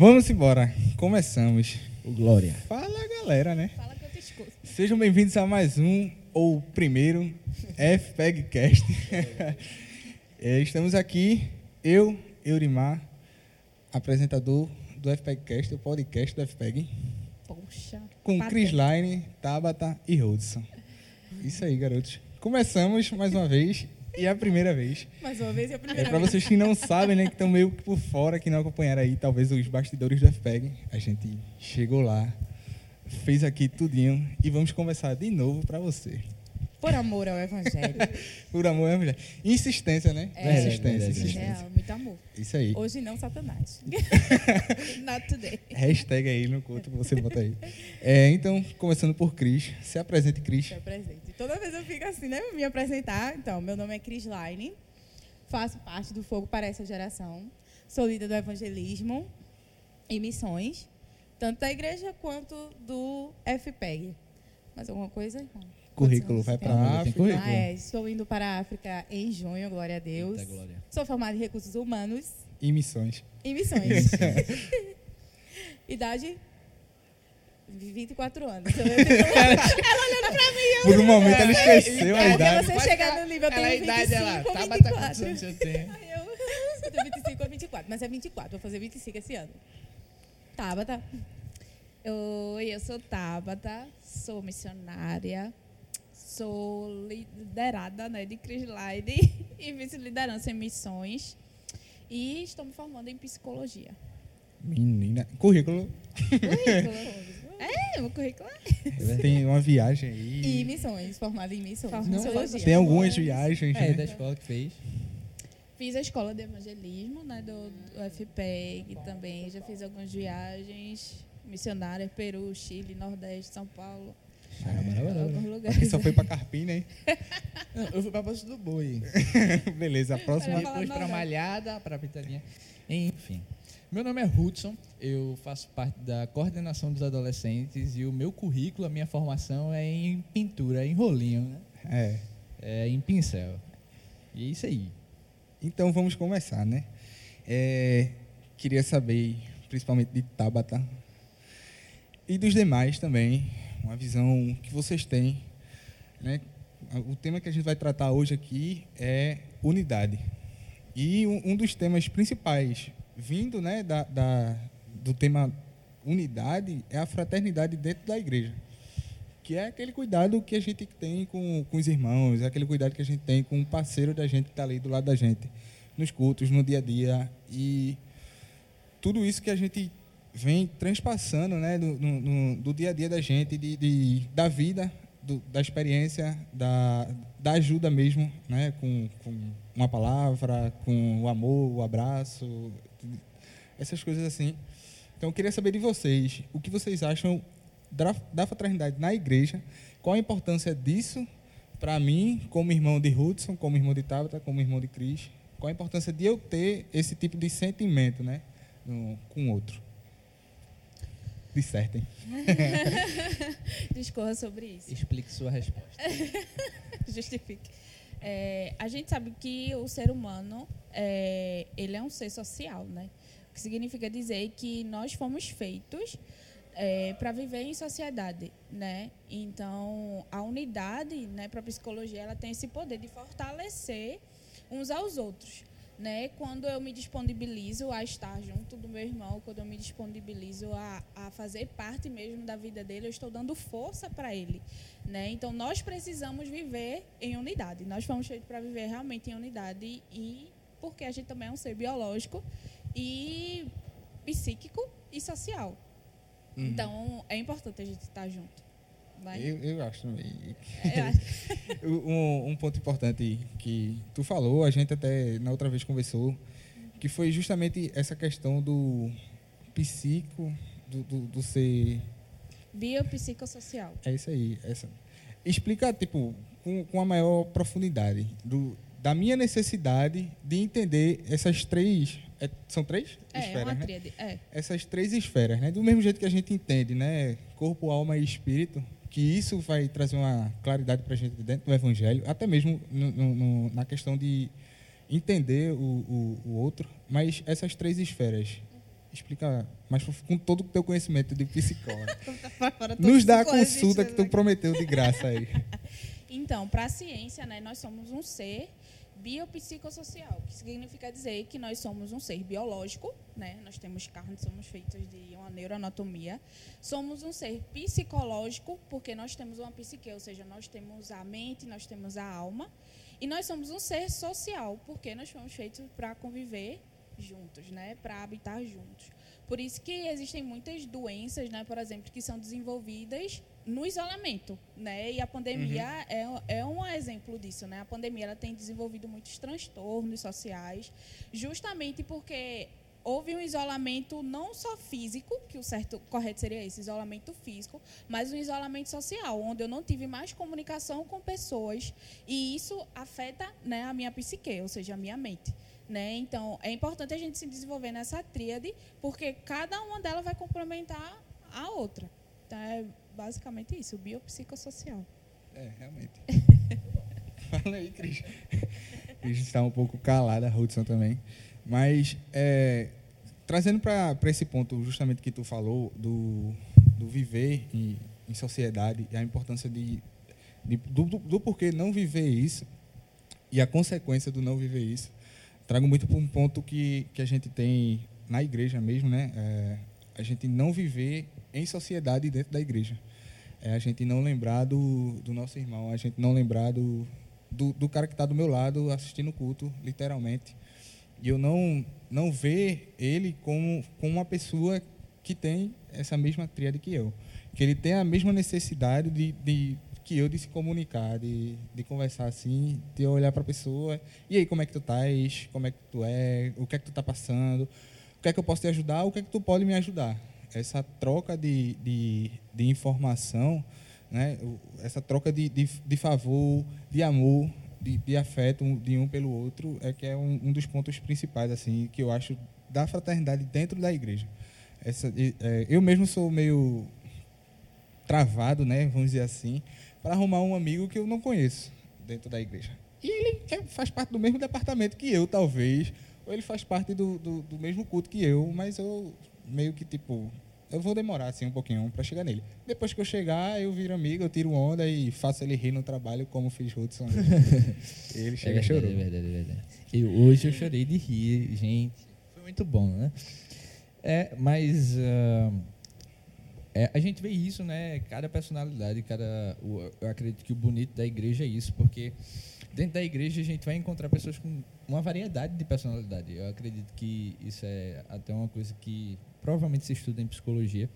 Vamos embora. Começamos. O Glória. Fala, galera, né? Fala que eu te escuto. Sejam bem-vindos a mais um, ou primeiro, FPEGcast. É, Estamos aqui, eu, Eurimar, apresentador do FPEGcast, o podcast do FPEG, Poxa. com patente. Chris Line, Tabata e Rodson. Isso aí, garotos. Começamos mais uma vez, e é a primeira vez. Mais uma vez e a É primeira para vez. vocês que não sabem, né, que estão meio que por fora, que não acompanharam aí, talvez os bastidores do FPEG, a gente chegou lá, fez aqui tudinho e vamos começar de novo para você. Por amor ao evangelho. Por amor é mulher. Insistência, né? É. insistência, verdade. insistência. Real, muito amor. Isso aí. Hoje não, Satanás. Not today. Hashtag aí no culto que você bota aí. É, então, começando por Cris. Se apresente, Cris. Se apresente. Toda vez eu fico assim, né? Me apresentar. Então, meu nome é Cris Line. Faço parte do Fogo para essa geração. Sou líder do evangelismo e missões, tanto da igreja quanto do FPEG. Mais alguma coisa, irmão? Currículo vai para Tem a África. currículo. Ah, é, estou indo para a África em junho, glória a Deus. Eita, Glória. Sou formada em recursos humanos E missões. e missões. Idade? 24 anos. Ela olhando pra mim. Por um momento ela esqueceu a É, idade. você chegar no nível, eu Ela é tenho a 25 idade, ela. ou Tabata, 24. quantos anos você tem? Aí eu, eu tenho 25 ou 24, mas é 24, vou fazer 25 esse ano. Tabata. Oi, eu sou Tabata, sou missionária, sou liderada né, de Chris Line e vice-liderança em missões e estou me formando em psicologia. Menina. Currículo. Currículo. é, o currículo é. Tem uma viagem E aí. missões, formada em missões. Não, Missologia. Tem algumas viagens, É, da né? escola que fez. Fiz a escola de evangelismo né, do, do FPEG também, já fiz algumas viagens missionárias, Peru, Chile, Nordeste, São Paulo, Quem lugares. só foi para Carpina, hein? Não, eu fui pra Poço do Boi. Beleza, a próxima. Depois pra. Malhada, pra Pitadinha. Enfim. Meu nome é Hudson, eu faço parte da coordenação dos adolescentes e o meu currículo, a minha formação é em pintura, em rolinho, né? É. É em pincel. E é isso aí. Então vamos começar, né? É, queria saber, principalmente de Tabata e dos demais também, uma visão que vocês têm. Né? O tema que a gente vai tratar hoje aqui é unidade. E um, dos temas principais, vindo né, da, da- do tema unidade, é a fraternidade dentro da igreja. Que é aquele cuidado que a gente tem com, com os irmãos, é aquele cuidado que a gente tem com o parceiro da gente que está ali do lado da gente, nos cultos, no dia a dia. E tudo isso que a gente vem transpassando né, do, no- do dia a dia da gente, de, de- da vida, do- da experiência, da, da ajuda mesmo, né, com, com uma palavra, com o amor, o abraço, essas coisas assim. Então, eu queria saber de vocês, o que vocês acham da, da fraternidade na igreja, qual a importância disso para mim, como irmão de Hudson, como irmão de Tabata, como irmão de Cris, qual a importância de eu ter esse tipo de sentimento né, no- com o outro. Dissertem. Discorra sobre isso. Explique sua resposta. Justifique. É, a gente sabe que o ser humano é, ele é um ser social, né? O que significa dizer que nós fomos feitos para viver em sociedade, né? Então a unidade, né, para a psicologia, ela tem esse poder de fortalecer uns aos outros, né? Quando eu me disponibilizo a estar junto do meu irmão, quando eu me disponibilizo a, a fazer parte mesmo da vida dele, eu estou dando força para ele, né? Então nós precisamos viver em unidade. Nós fomos feitos para viver realmente em unidade e porque a gente também é um ser biológico e psíquico e social. Uhum. Então é importante a gente estar junto. Eu, eu acho também. Eu acho. um, um ponto importante que tu falou, a gente até na outra vez conversou, que foi justamente essa questão do psico, do, do, do ser. Biopsicossocial. É isso aí. Essa. Explica, tipo, com, com a maior profundidade, do, da minha necessidade de entender essas três. é- são três? É, é esferas, né? tríade. É. essas três esferas, né? Do mesmo jeito que a gente entende, né? Corpo, alma e espírito, que isso vai trazer uma claridade para a gente dentro do Evangelho, até mesmo no- no- na questão de entender o, o, o outro, mas essas três esferas, explica profundo, com todo o teu conhecimento de psicólogo. Todos Nos dá a consulta que tu aqui. prometeu de graça aí. Então, para a ciência, né, nós somos um ser biopsicossocial, que significa dizer que nós somos um ser biológico, né? Nós temos carne, somos feitos de uma neuroanatomia. Somos um ser psicológico, porque nós temos uma psique, ou seja, nós temos a mente, nós temos a alma. E nós somos um ser social, porque nós fomos feitos para conviver juntos, né? Para habitar juntos. Por isso que existem muitas doenças, né, por exemplo, que são desenvolvidas no isolamento, né? E a pandemia é, é um exemplo disso, né? A pandemia ela tem desenvolvido muitos transtornos sociais, justamente porque houve um isolamento não só físico, que o certo correto seria esse, isolamento físico, mas um isolamento social, onde eu não tive mais comunicação com pessoas e isso afeta, né, a minha psique, ou seja, a minha mente. Né? Então, é importante a gente se desenvolver nessa tríade, porque cada uma delas vai complementar a outra. Então, é basicamente isso, o biopsicossocial. É, realmente. Fala aí, Cris. Cris está um pouco calada, a Hudson também. Mas, é, trazendo para esse ponto justamente que tu falou, do, do viver em, em sociedade e a importância de, de- do, do, do porquê não viver isso e a consequência do não viver isso, trago muito para um ponto que, que a gente tem na igreja mesmo, né? É, a gente não viver em sociedade dentro da igreja. É a gente não lembrar do, do nosso irmão, a gente não lembrar do, do, do cara que está do meu lado assistindo o culto, literalmente. E eu não, não ver ele como, como uma pessoa que tem essa mesma tríade que eu. Que ele tem a mesma necessidade de, de que eu de se comunicar, de, de conversar assim, de olhar para a pessoa. E aí, como é que tu estás? Como é que tu é? O que é que tu está passando? O que é que eu posso te ajudar? O que é que tu pode me ajudar? Essa troca de, de, de informação, né? Essa troca de, de, de favor, de amor, de, de afeto de um pelo outro, é que é um, um dos pontos principais assim que eu acho da fraternidade dentro da igreja. Essa, é, eu mesmo sou meio travado, né? Vamos dizer assim, para arrumar um amigo que eu não conheço dentro da igreja. E ele é- faz parte do mesmo departamento que eu, talvez, ou ele faz parte do, do, do mesmo culto que eu, mas eu meio que tipo eu vou demorar assim um pouquinho para chegar nele. Depois que eu chegar, eu viro amigo, eu tiro onda e faço ele rir no trabalho, como fiz Hudson. ele É chega verdade, chorou. é verdade, é verdade. Eu, hoje eu chorei de rir, gente. Foi muito bom, né? É, mas ah, é, a gente vê isso, né? Cada personalidade, cada. o- eu acredito que o bonito da igreja é isso, porque dentro da igreja a gente vai encontrar pessoas com uma variedade de personalidade. Eu acredito que isso é até uma coisa que provavelmente se estuda em psicologia,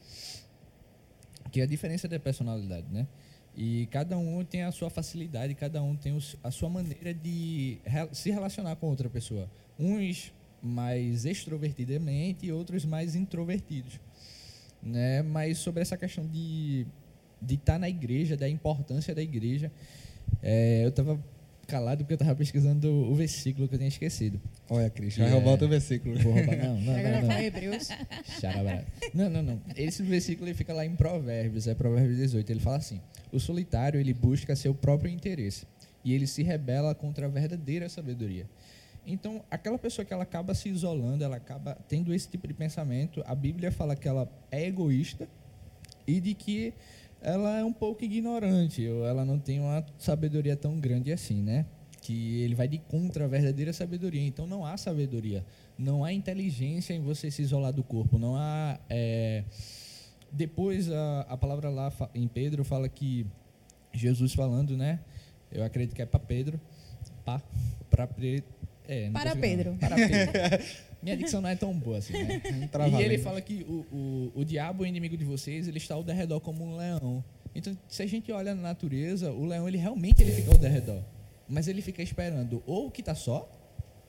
que é a diferença da personalidade, né? E cada um tem a sua facilidade, cada um tem a sua maneira de se relacionar com outra pessoa. Uns mais extrovertidamente e outros mais introvertidos. Né? Mas sobre essa questão de de estar na igreja, da importância da igreja, é, eu estava calado porque eu estava pesquisando o versículo que eu tinha esquecido. Olha, Cris, Que vai é- roubar o teu versículo. Vou roubar, não, não, não, não. Hebreus. Não, não, não. Esse versículo ele fica lá em Provérbios, é Provérbios 18. Ele fala assim: O solitário ele busca seu próprio interesse e ele se rebela contra a verdadeira sabedoria. Então, aquela pessoa que ela acaba se isolando, ela acaba tendo esse tipo de pensamento, a Bíblia fala que ela é egoísta e de que ela é um pouco ignorante, ou ela não tem uma sabedoria tão grande assim, né? Que ele vai de contra a verdadeira sabedoria. Então não há sabedoria, não há inteligência em você se isolar do corpo, não há. é, Depois a, a palavra lá em Pedro fala que Jesus falando, né? Eu acredito que é para Pedro, para é, não Para consigo. Pedro. Para Pedro. Minha dicção não é tão boa assim, né? E ele fala que o, o, o diabo, o inimigo de vocês, ele está ao derredor como um leão. Então, se a gente olha na natureza, o leão, ele realmente ele fica ao derredor. Mas ele fica esperando ou o que está só,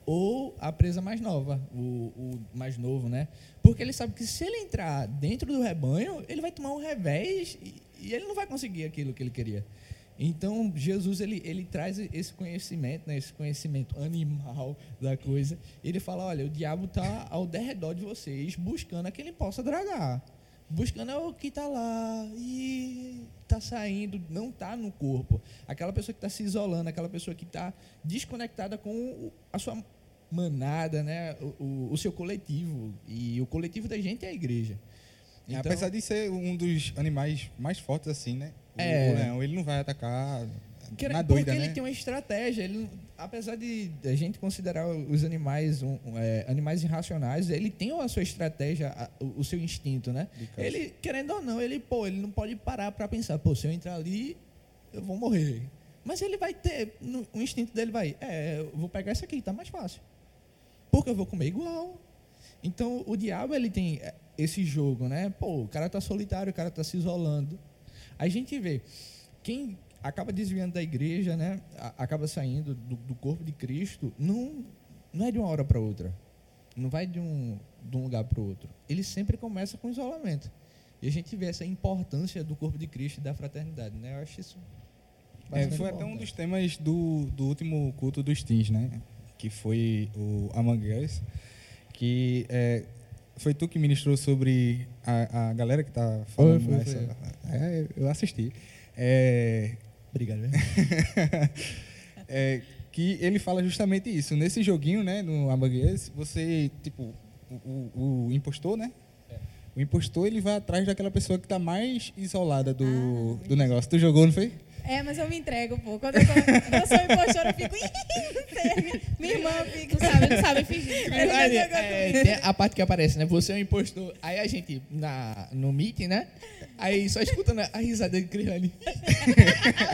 ou a presa mais nova, o, o mais novo, né? Porque ele sabe que se ele entrar dentro do rebanho, ele vai tomar um revés e, e ele não vai conseguir aquilo que ele queria. Então, Jesus, ele, ele traz esse conhecimento, né, esse conhecimento animal da coisa. Ele fala, olha, o diabo está ao derredor de vocês, buscando a que ele possa dragar. Buscando é o que está lá e está saindo, não está no corpo. Aquela pessoa que está se isolando, aquela pessoa que está desconectada com a sua manada, né? O, o, o seu coletivo. E o coletivo da gente é a igreja. Então, Apesar de ser um dos animais mais fortes assim, né? É, leão, ele não vai atacar que, na doida, porque né? ele tem uma estratégia. Ele, apesar de a gente considerar os animais um, é, animais irracionais, ele tem a sua estratégia, a, o, o, seu instinto, né? Ele, querendo ou não, ele, pô, ele não pode parar para pensar, pô, se eu entrar ali, eu vou morrer. Mas ele vai ter, no, o instinto dele vai, é, eu vou pegar esse aqui, tá mais fácil. Porque eu vou comer igual. Então, o diabo, ele tem é, esse jogo, né? Pô, o cara tá solitário, o cara tá se isolando. A gente vê, quem acaba desviando da igreja, né? Acaba saindo do, do corpo de Cristo, não, não é de uma hora para outra. Não vai de um, de um lugar para o outro. Ele sempre começa com isolamento. E a gente vê essa importância do corpo de Cristo e da fraternidade, né? Eu acho isso. É, foi até um dos temas do, do último culto dos teens, né? Que foi o Among Us, que é, foi tu que ministrou sobre a, a galera que está falando. Foi, foi, foi. É, eu assisti. É, Obrigado. é, que ele fala justamente isso. Nesse joguinho, né, no Among Us, você, tipo, o, o, o impostor, né? É. O impostor, ele vai atrás daquela pessoa que está mais isolada do, ah, do negócio. Tu jogou, não foi? É, mas eu me entrego, pô. Quando eu, eu sou impostora, eu fico. Minha irmã fica. Não sabe, não sabe fingir. Verdade, é, tem a parte que aparece, né? Você é um impostor. Aí a gente, na, no meeting, né? Aí só escutando a risada de Criane.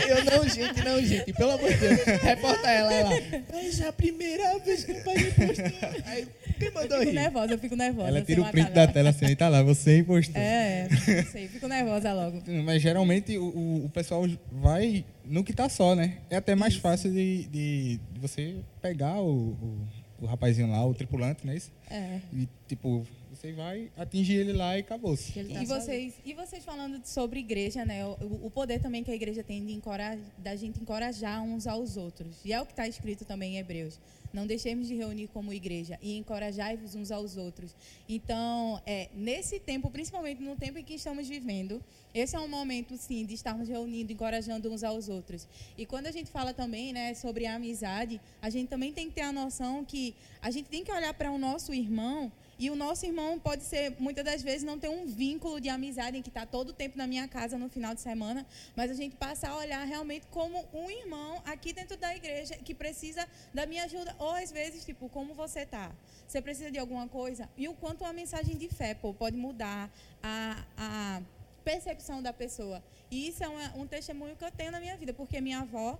eu, não, gente, não, gente. Pelo amor de Deus. Reporta ela, ela. Mas é a primeira vez que eu paguei impostor. Aí, quem mandou eu fico rir? nervosa, eu fico nervosa. Ela tira o print da tela assim, e tá lá, você é impostor. É, sei, fico nervosa logo. Mas geralmente o, o pessoal vai no que tá só, né? É até mais isso. fácil de, de, de, você pegar o, o, o rapazinho lá, o tripulante, não é isso? É. E, tipo, você vai atingir ele lá e acabou. -se. Tá e, vocês, e vocês falando sobre igreja, né? O, o, poder também que a igreja tem de encorajar, da gente encorajar uns aos outros. E é o que está escrito também em Hebreus. Não deixemos de reunir como igreja e encorajai-vos uns aos outros. Então, é, nesse tempo, principalmente no tempo em que estamos vivendo, esse é um momento, sim, de estarmos reunindo, encorajando uns aos outros. E quando a gente fala também né, sobre a amizade, a gente também tem que ter a noção que a gente tem que olhar para o nosso irmão e o nosso irmão pode ser, muitas das vezes, não ter um vínculo de amizade em que está todo o tempo na minha casa no final de semana, mas a gente passa a olhar realmente como um irmão aqui dentro da igreja que precisa da minha ajuda. Ou às vezes, tipo, como você está? Você precisa de alguma coisa? E o quanto uma mensagem de fé pô, pode mudar a, a percepção da pessoa. E isso é um testemunho que eu tenho na minha vida, porque minha avó,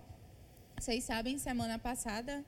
vocês sabem, semana passada,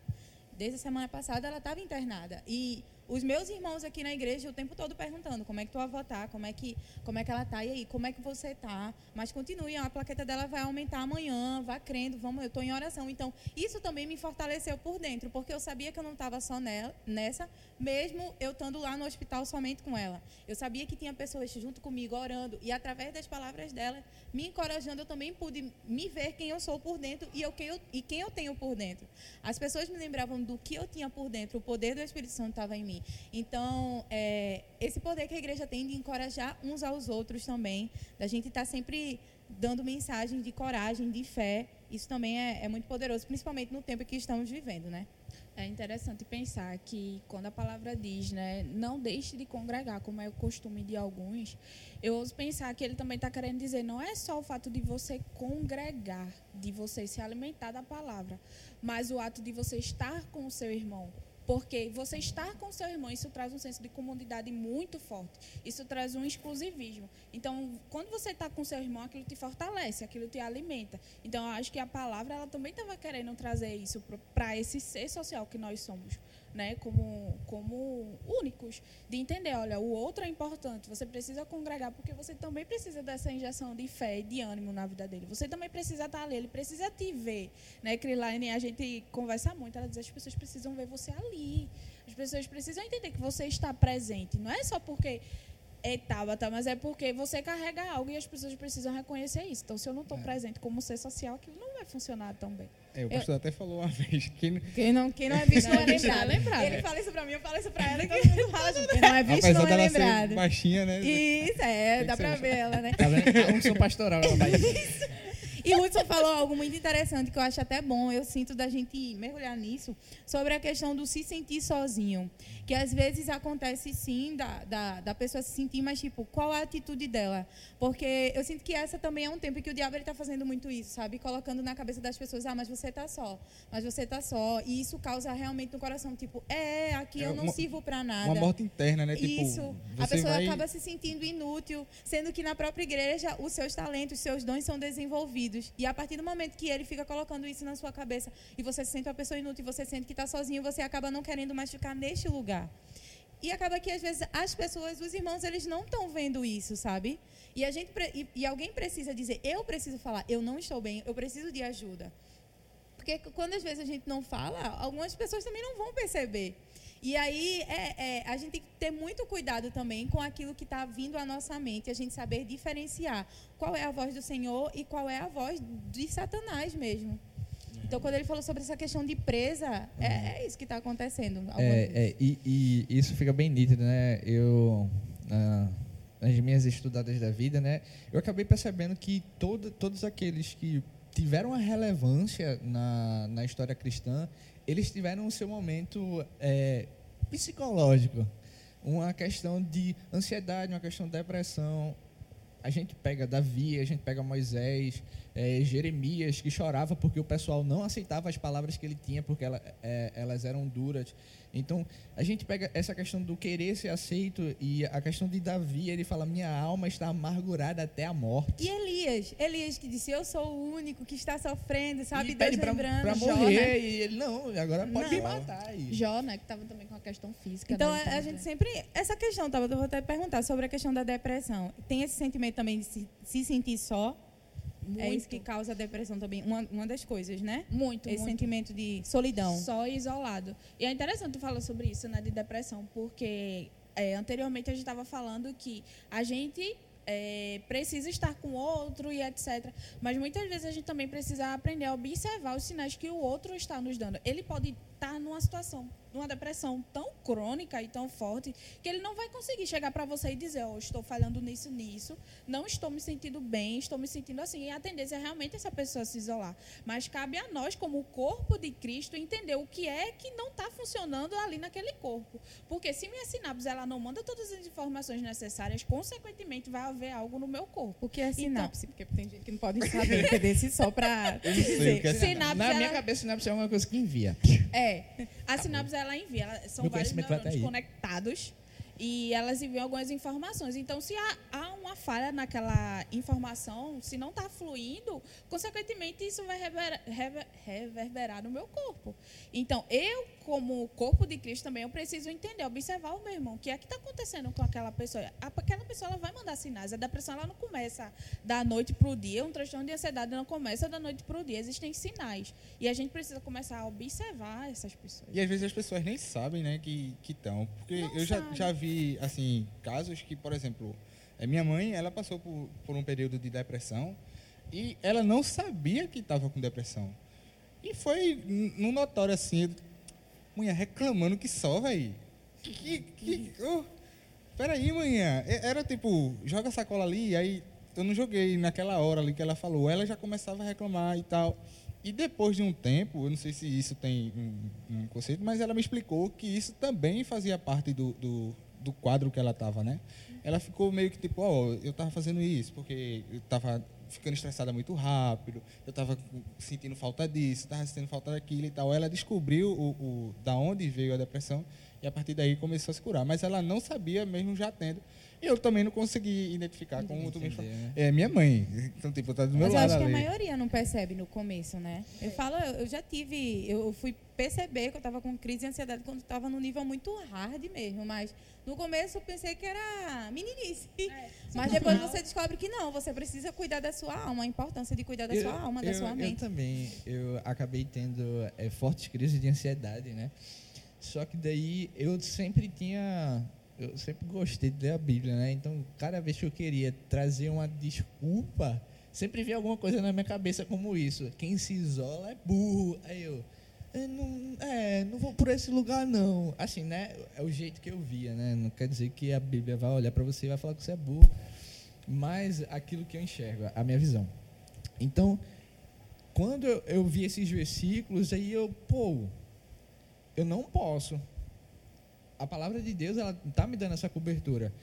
desde a semana passada, ela estava internada. E os meus irmãos aqui na igreja o tempo todo perguntando como é que tua avó tá, como é que, como é que ela tá, e aí, como é que você tá. Mas continue, a plaqueta dela vai aumentar amanhã, vá crendo, vamos, eu estou em oração. Então, isso também me fortaleceu por dentro, porque eu sabia que eu não estava só nela, nessa, mesmo eu estando lá no hospital somente com ela. Eu sabia que tinha pessoas junto comigo orando, e através das palavras dela, me encorajando, eu também pude me ver quem eu sou por dentro e, eu, quem, eu, e quem eu tenho por dentro. As pessoas me lembravam do que eu tinha por dentro, o poder do Espírito Santo estava em mim. Então, é, esse poder que a igreja tem de encorajar uns aos outros também, da gente estar tá sempre dando mensagem de coragem, de fé, isso também é, é muito poderoso, principalmente no tempo que estamos vivendo, né? É interessante pensar que quando a palavra diz, né, não deixe de congregar, como é o costume de alguns, eu ouso pensar que ele também está querendo dizer, não é só o fato de você congregar, de você se alimentar da palavra, mas o ato de você estar com o seu irmão, porque você estar com seu irmão, isso traz um senso de comunidade muito forte. Isso traz um exclusivismo. Então, quando você está com seu irmão, aquilo te fortalece, aquilo te alimenta. Então, eu acho que a palavra ela também estava querendo trazer isso para esse ser social que nós somos né, como, como únicos, de entender, olha, o outro é importante, você precisa congregar, porque você também precisa dessa injeção de fé e de ânimo na vida dele. Você também precisa estar ali, ele precisa te ver. Né, Krilaine, a gente conversa muito, ela diz, as pessoas precisam ver você ali. As pessoas precisam entender que você está presente. Não é só porque é Tabata, mas é porque você carrega algo e as pessoas precisam reconhecer isso. Então, se eu não estou é. presente como ser social, aquilo não vai funcionar tão bem. É, o pastor eu... até falou uma vez. Quem, quem, não, quem não é visto não, é lembrado. É lembrado. Ele fala isso pra mim, eu falo isso pra ela e todo mundo fala assim, Quem não é visto Apesar não é lembrado. Baixinha, né? Isso, é, dá pra ver ela, né? Tá vendo? É um som pastoral. Ela vai. Isso. E Hudson falou algo muito interessante que eu acho até bom, eu sinto da gente mergulhar nisso, sobre a questão do se sentir sozinho. Que às vezes acontece sim da, da, da pessoa se sentir, mas tipo, qual a atitude dela? Porque eu sinto que essa também é um tempo que o diabo está fazendo muito isso, sabe? Colocando na cabeça das pessoas, ah, mas você está só, mas você está só. E isso causa realmente no coração, tipo, é, aqui É eu não uma- sirvo para nada. Uma morte interna, né? Tipo, Isso. A pessoa vai- acaba se sentindo inútil, sendo que na própria igreja os seus talentos, os seus dons são desenvolvidos. E a partir do momento que ele fica colocando isso na sua cabeça e você se sente uma pessoa inútil, você sente que está sozinho, você acaba não querendo mais ficar neste lugar. E acaba que às vezes as pessoas, os irmãos, eles não estão vendo isso, sabe? E a gente e, e alguém precisa dizer, eu preciso falar, eu não estou bem, eu preciso de ajuda. Porque quando às vezes a gente não fala, algumas pessoas também não vão perceber. E aí é, é, a gente tem que ter muito cuidado também com aquilo que está vindo à nossa mente, a gente saber diferenciar qual é a voz do Senhor e qual é a voz de Satanás mesmo. Então, quando ele falou sobre essa questão de presa, é, é isso que está acontecendo. É, é, e, e isso fica bem nítido, né? Eu, na- nas minhas estudadas da vida, né? Eu acabei percebendo que todo, todos aqueles que tiveram uma relevância na, na história cristã, eles tiveram o seu momento é, psicológico. Uma questão de ansiedade, uma questão de depressão. A gente pega Davi, a gente pega Moisés, é, Jeremias, que chorava porque o pessoal não aceitava as palavras que ele tinha, porque ela- é, elas eram duras. Então, a gente pega essa questão do querer ser aceito e a questão de Davi, ele fala: Minha alma está amargurada até a morte. E Elias, Elias que disse, eu sou o único que está sofrendo, sabe? e Deus pede pra, lembrando. pra Jó, morrer, né? e ele: Não, agora pode me Não. matar. E, Jó, né, que estava também com a questão física. Então, né, a, a gente sempre. Essa questão, tá, eu vou até perguntar sobre a questão da depressão. Tem esse sentimento também de se, se sentir só? É isso Muito. que causa a depressão também. Uma, uma das coisas, né? Muito, Esse muito. sentimento de solidão. Só isolado. E é interessante tu falar sobre isso, né, de depressão, porque é, anteriormente a gente estava falando que a gente é, precisa estar com o outro e etc. Mas muitas vezes a gente também precisa aprender a observar os sinais que o outro está nos dando. Ele pode estar numa situação, numa depressão tão crônica e tão forte que ele não vai conseguir chegar para você e dizer, oh, estou falhando nisso, nisso, não estou me sentindo bem, estou me sentindo assim. E a tendência é realmente essa pessoa se isolar. Mas cabe a nós, como o corpo de Cristo, entender o que é que não está funcionando ali naquele corpo. Porque se minha sinapse ela não manda todas as informações necessárias, consequentemente vai haver algo no meu corpo. O que é Então- sinapse? Porque tem gente que não pode saber, entender se só para Eu não sei o que é dizer. Sinapse, Na minha ela- cabeça, sinapse é uma coisa que envia. É. A sinapse ela envia, ela- são Meu vários neurônios conectados e elas enviam algumas informações. Então, se há, há uma falha naquela informação, se não está fluindo, consequentemente isso vai rever- rever- reverberar no meu corpo. Então, eu, como corpo de Cristo também, eu preciso entender, observar o meu irmão. O que é que está acontecendo com aquela pessoa? Aquela pessoa ela vai mandar sinais. A depressão ela não começa da noite para o dia, um transtorno de ansiedade não começa da noite para o dia. Existem sinais. E a gente precisa começar a observar essas pessoas. E às vezes as pessoas nem sabem, né, que estão. Porque Não eu já, já vi, assim, casos que, por exemplo, minha mãe, ela passou por, por um período de depressão e ela não sabia que estava com depressão. E foi no notório, assim, mulher reclamando que só, velho. Que, que, oh, peraí, manhã. Era tipo, joga a sacola ali, aí eu não joguei naquela hora ali que ela falou. Ela já começava a reclamar e tal. E depois de um tempo, eu não sei se isso tem um, um conceito, mas ela me explicou que isso também fazia parte do, do, do quadro que ela estava, né? Ela ficou meio que tipo, ó, eu estava fazendo isso porque eu estava ficando estressada muito rápido, eu estava sentindo falta disso, estava sentindo falta daquilo e tal. Ela descobriu o, o, da onde veio a depressão e a partir daí começou a se curar. Mas ela não sabia, mesmo já tendo. E eu também não consegui identificar, como tu me falou. né? É minha mãe. Então, tipo, tá do meu Mas eu lado acho que a ali. maioria não percebe no começo, né? Eu falo, eu já tive, eu fui perceber que eu estava com crise de ansiedade quando estava no nível muito hard mesmo, mas no começo eu pensei que era meninice. mas depois você descobre que não, você precisa cuidar da sua alma, a importância de cuidar da Eu- sua alma, da eu, sua Eu mente. também, eu acabei tendo é, fortes crises de ansiedade, né? Só que daí eu sempre tinha, eu sempre gostei de ler a Bíblia, né? Então, cada vez que eu queria trazer uma desculpa, sempre vinha alguma coisa na minha cabeça como isso. Quem se isola é burro. Aí eu, "É, não, é, não vou por esse lugar não. Assim, né? É o jeito que eu via, né? Não quer dizer que a Bíblia vai olhar para você e vai falar que você é burro, mas aquilo que eu enxergo, a minha visão. Então, quando eu, eu vi esses versículos, aí eu, pô, eu não posso. A palavra de Deus, ela tá me dando essa cobertura.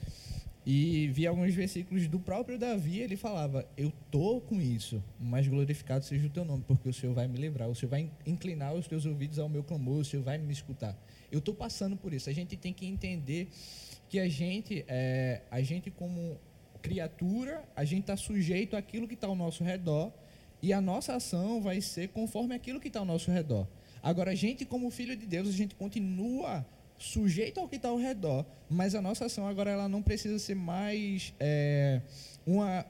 E vi alguns versículos do próprio Davi, ele falava: Eu tô com isso, mas glorificado seja o teu nome, porque o Senhor vai me livrar, o Senhor vai inclinar os teus ouvidos ao meu clamor, o Senhor vai me escutar. Eu estou passando por isso. A gente tem que entender que a gente, é, a gente como criatura, a gente está sujeito àquilo que está ao nosso redor e a nossa ação vai ser conforme aquilo que está ao nosso redor. Agora, a gente, como filho de Deus, a gente continua sujeito ao que está ao redor, mas a nossa ação agora ela não precisa ser mais é, uma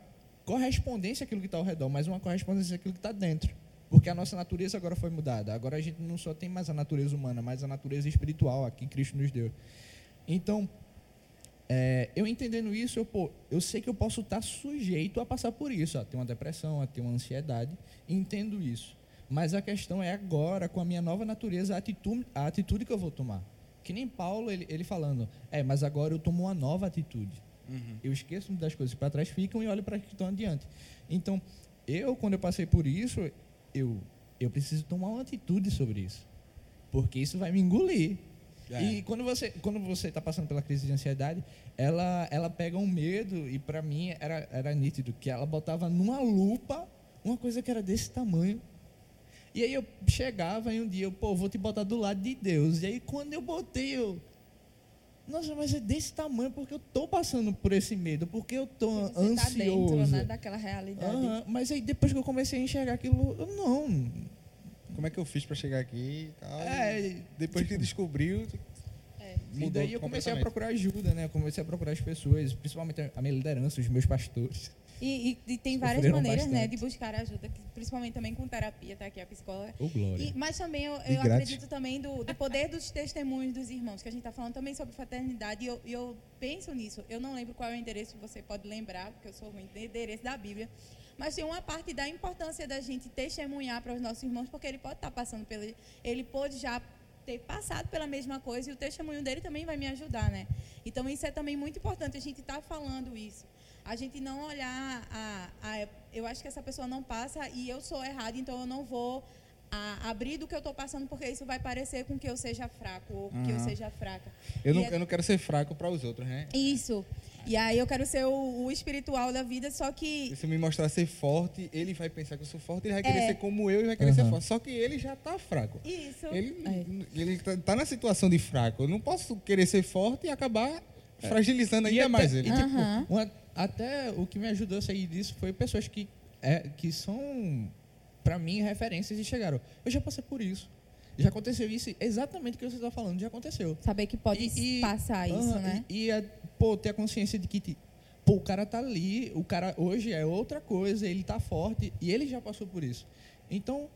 correspondência àquilo que está ao redor, mas uma correspondência àquilo que está dentro. Porque a nossa natureza agora foi mudada. Agora a gente não só tem mais a natureza humana, mas a natureza espiritual a que Cristo nos deu. Então, é, eu entendendo isso, eu, pô, eu sei que eu posso estar sujeito a passar por isso, a ter uma depressão, a ter uma ansiedade. Entendo isso. Mas a questão é agora, com a minha nova natureza, a atitude, a atitude que eu vou tomar. Que nem Paulo, ele, ele falando, é, mas agora eu tomo uma nova atitude. Uhum. Eu esqueço das coisas para trás, ficam e olho para as que estão adiante. Então, eu, quando eu passei por isso, eu, eu preciso tomar uma atitude sobre isso. Porque isso vai me engolir. É. E quando você quando você está passando pela crise de ansiedade, ela ela pega um medo e para mim era era nítido que ela botava numa lupa uma coisa que era desse tamanho e aí eu chegava e um dia eu, pô, vou te botar do lado de Deus. E aí quando eu botei, eu. Nossa, mas é desse tamanho porque eu tô passando por esse medo, porque eu tô Você ansioso. Tá dentro, né, daquela realidade. Uhum, mas aí depois que eu comecei a enxergar aquilo, eu não. Como é que eu fiz para chegar aqui e tal? É, depois tipo, que descobriu, é. E daí eu comecei a procurar ajuda, né? Eu comecei a procurar as pessoas, principalmente a minha liderança, os meus pastores. E, e, e tem várias maneiras né, de buscar ajuda, principalmente também com terapia, tá aqui a psicóloga. Oh, e, mas também eu, eu acredito também do, do, poder dos testemunhos dos irmãos, que a gente está falando também sobre fraternidade, e eu, eu penso nisso. Eu não lembro qual é o endereço, você pode lembrar, porque eu sou ruim, endereço da Bíblia. Mas tem uma parte da importância da gente testemunhar para os nossos irmãos, porque ele pode estar tá passando pelo. Ele pode já ter passado pela mesma coisa e o testemunho dele também vai me ajudar, né? Então isso é também muito importante a gente estar tá falando isso a gente não olhar a, a, eu acho que essa pessoa não passa e eu sou errado, então eu não vou a, abrir do que eu estou passando porque isso vai parecer com que eu seja fraco ou uhum. que eu seja fraca. Eu não, é, eu não quero ser fraco para os outros, né? Isso. E aí eu quero ser o, o, espiritual da vida, só que. Se eu me mostrar ser forte, ele vai pensar que eu sou forte, ele vai querer é. ser como eu e vai querer uhum. ser forte. Só que ele já está fraco. Isso. Ele, é. ele tá, tá, na situação de fraco. Eu não posso querer ser forte e acabar. Fragilizando ainda até, mais ele. E, tipo, uma, até o que me ajudou a sair disso foi pessoas que, é, que são, para mim, referências e chegaram. Eu já passei por isso. Já aconteceu isso, exatamente o que você está falando, já aconteceu. Saber que pode e, passar e, isso, uh, né? E, e, pô, ter a consciência de que, pô, o cara tá ali, o cara hoje é outra coisa, ele tá forte e ele já passou por isso. Então,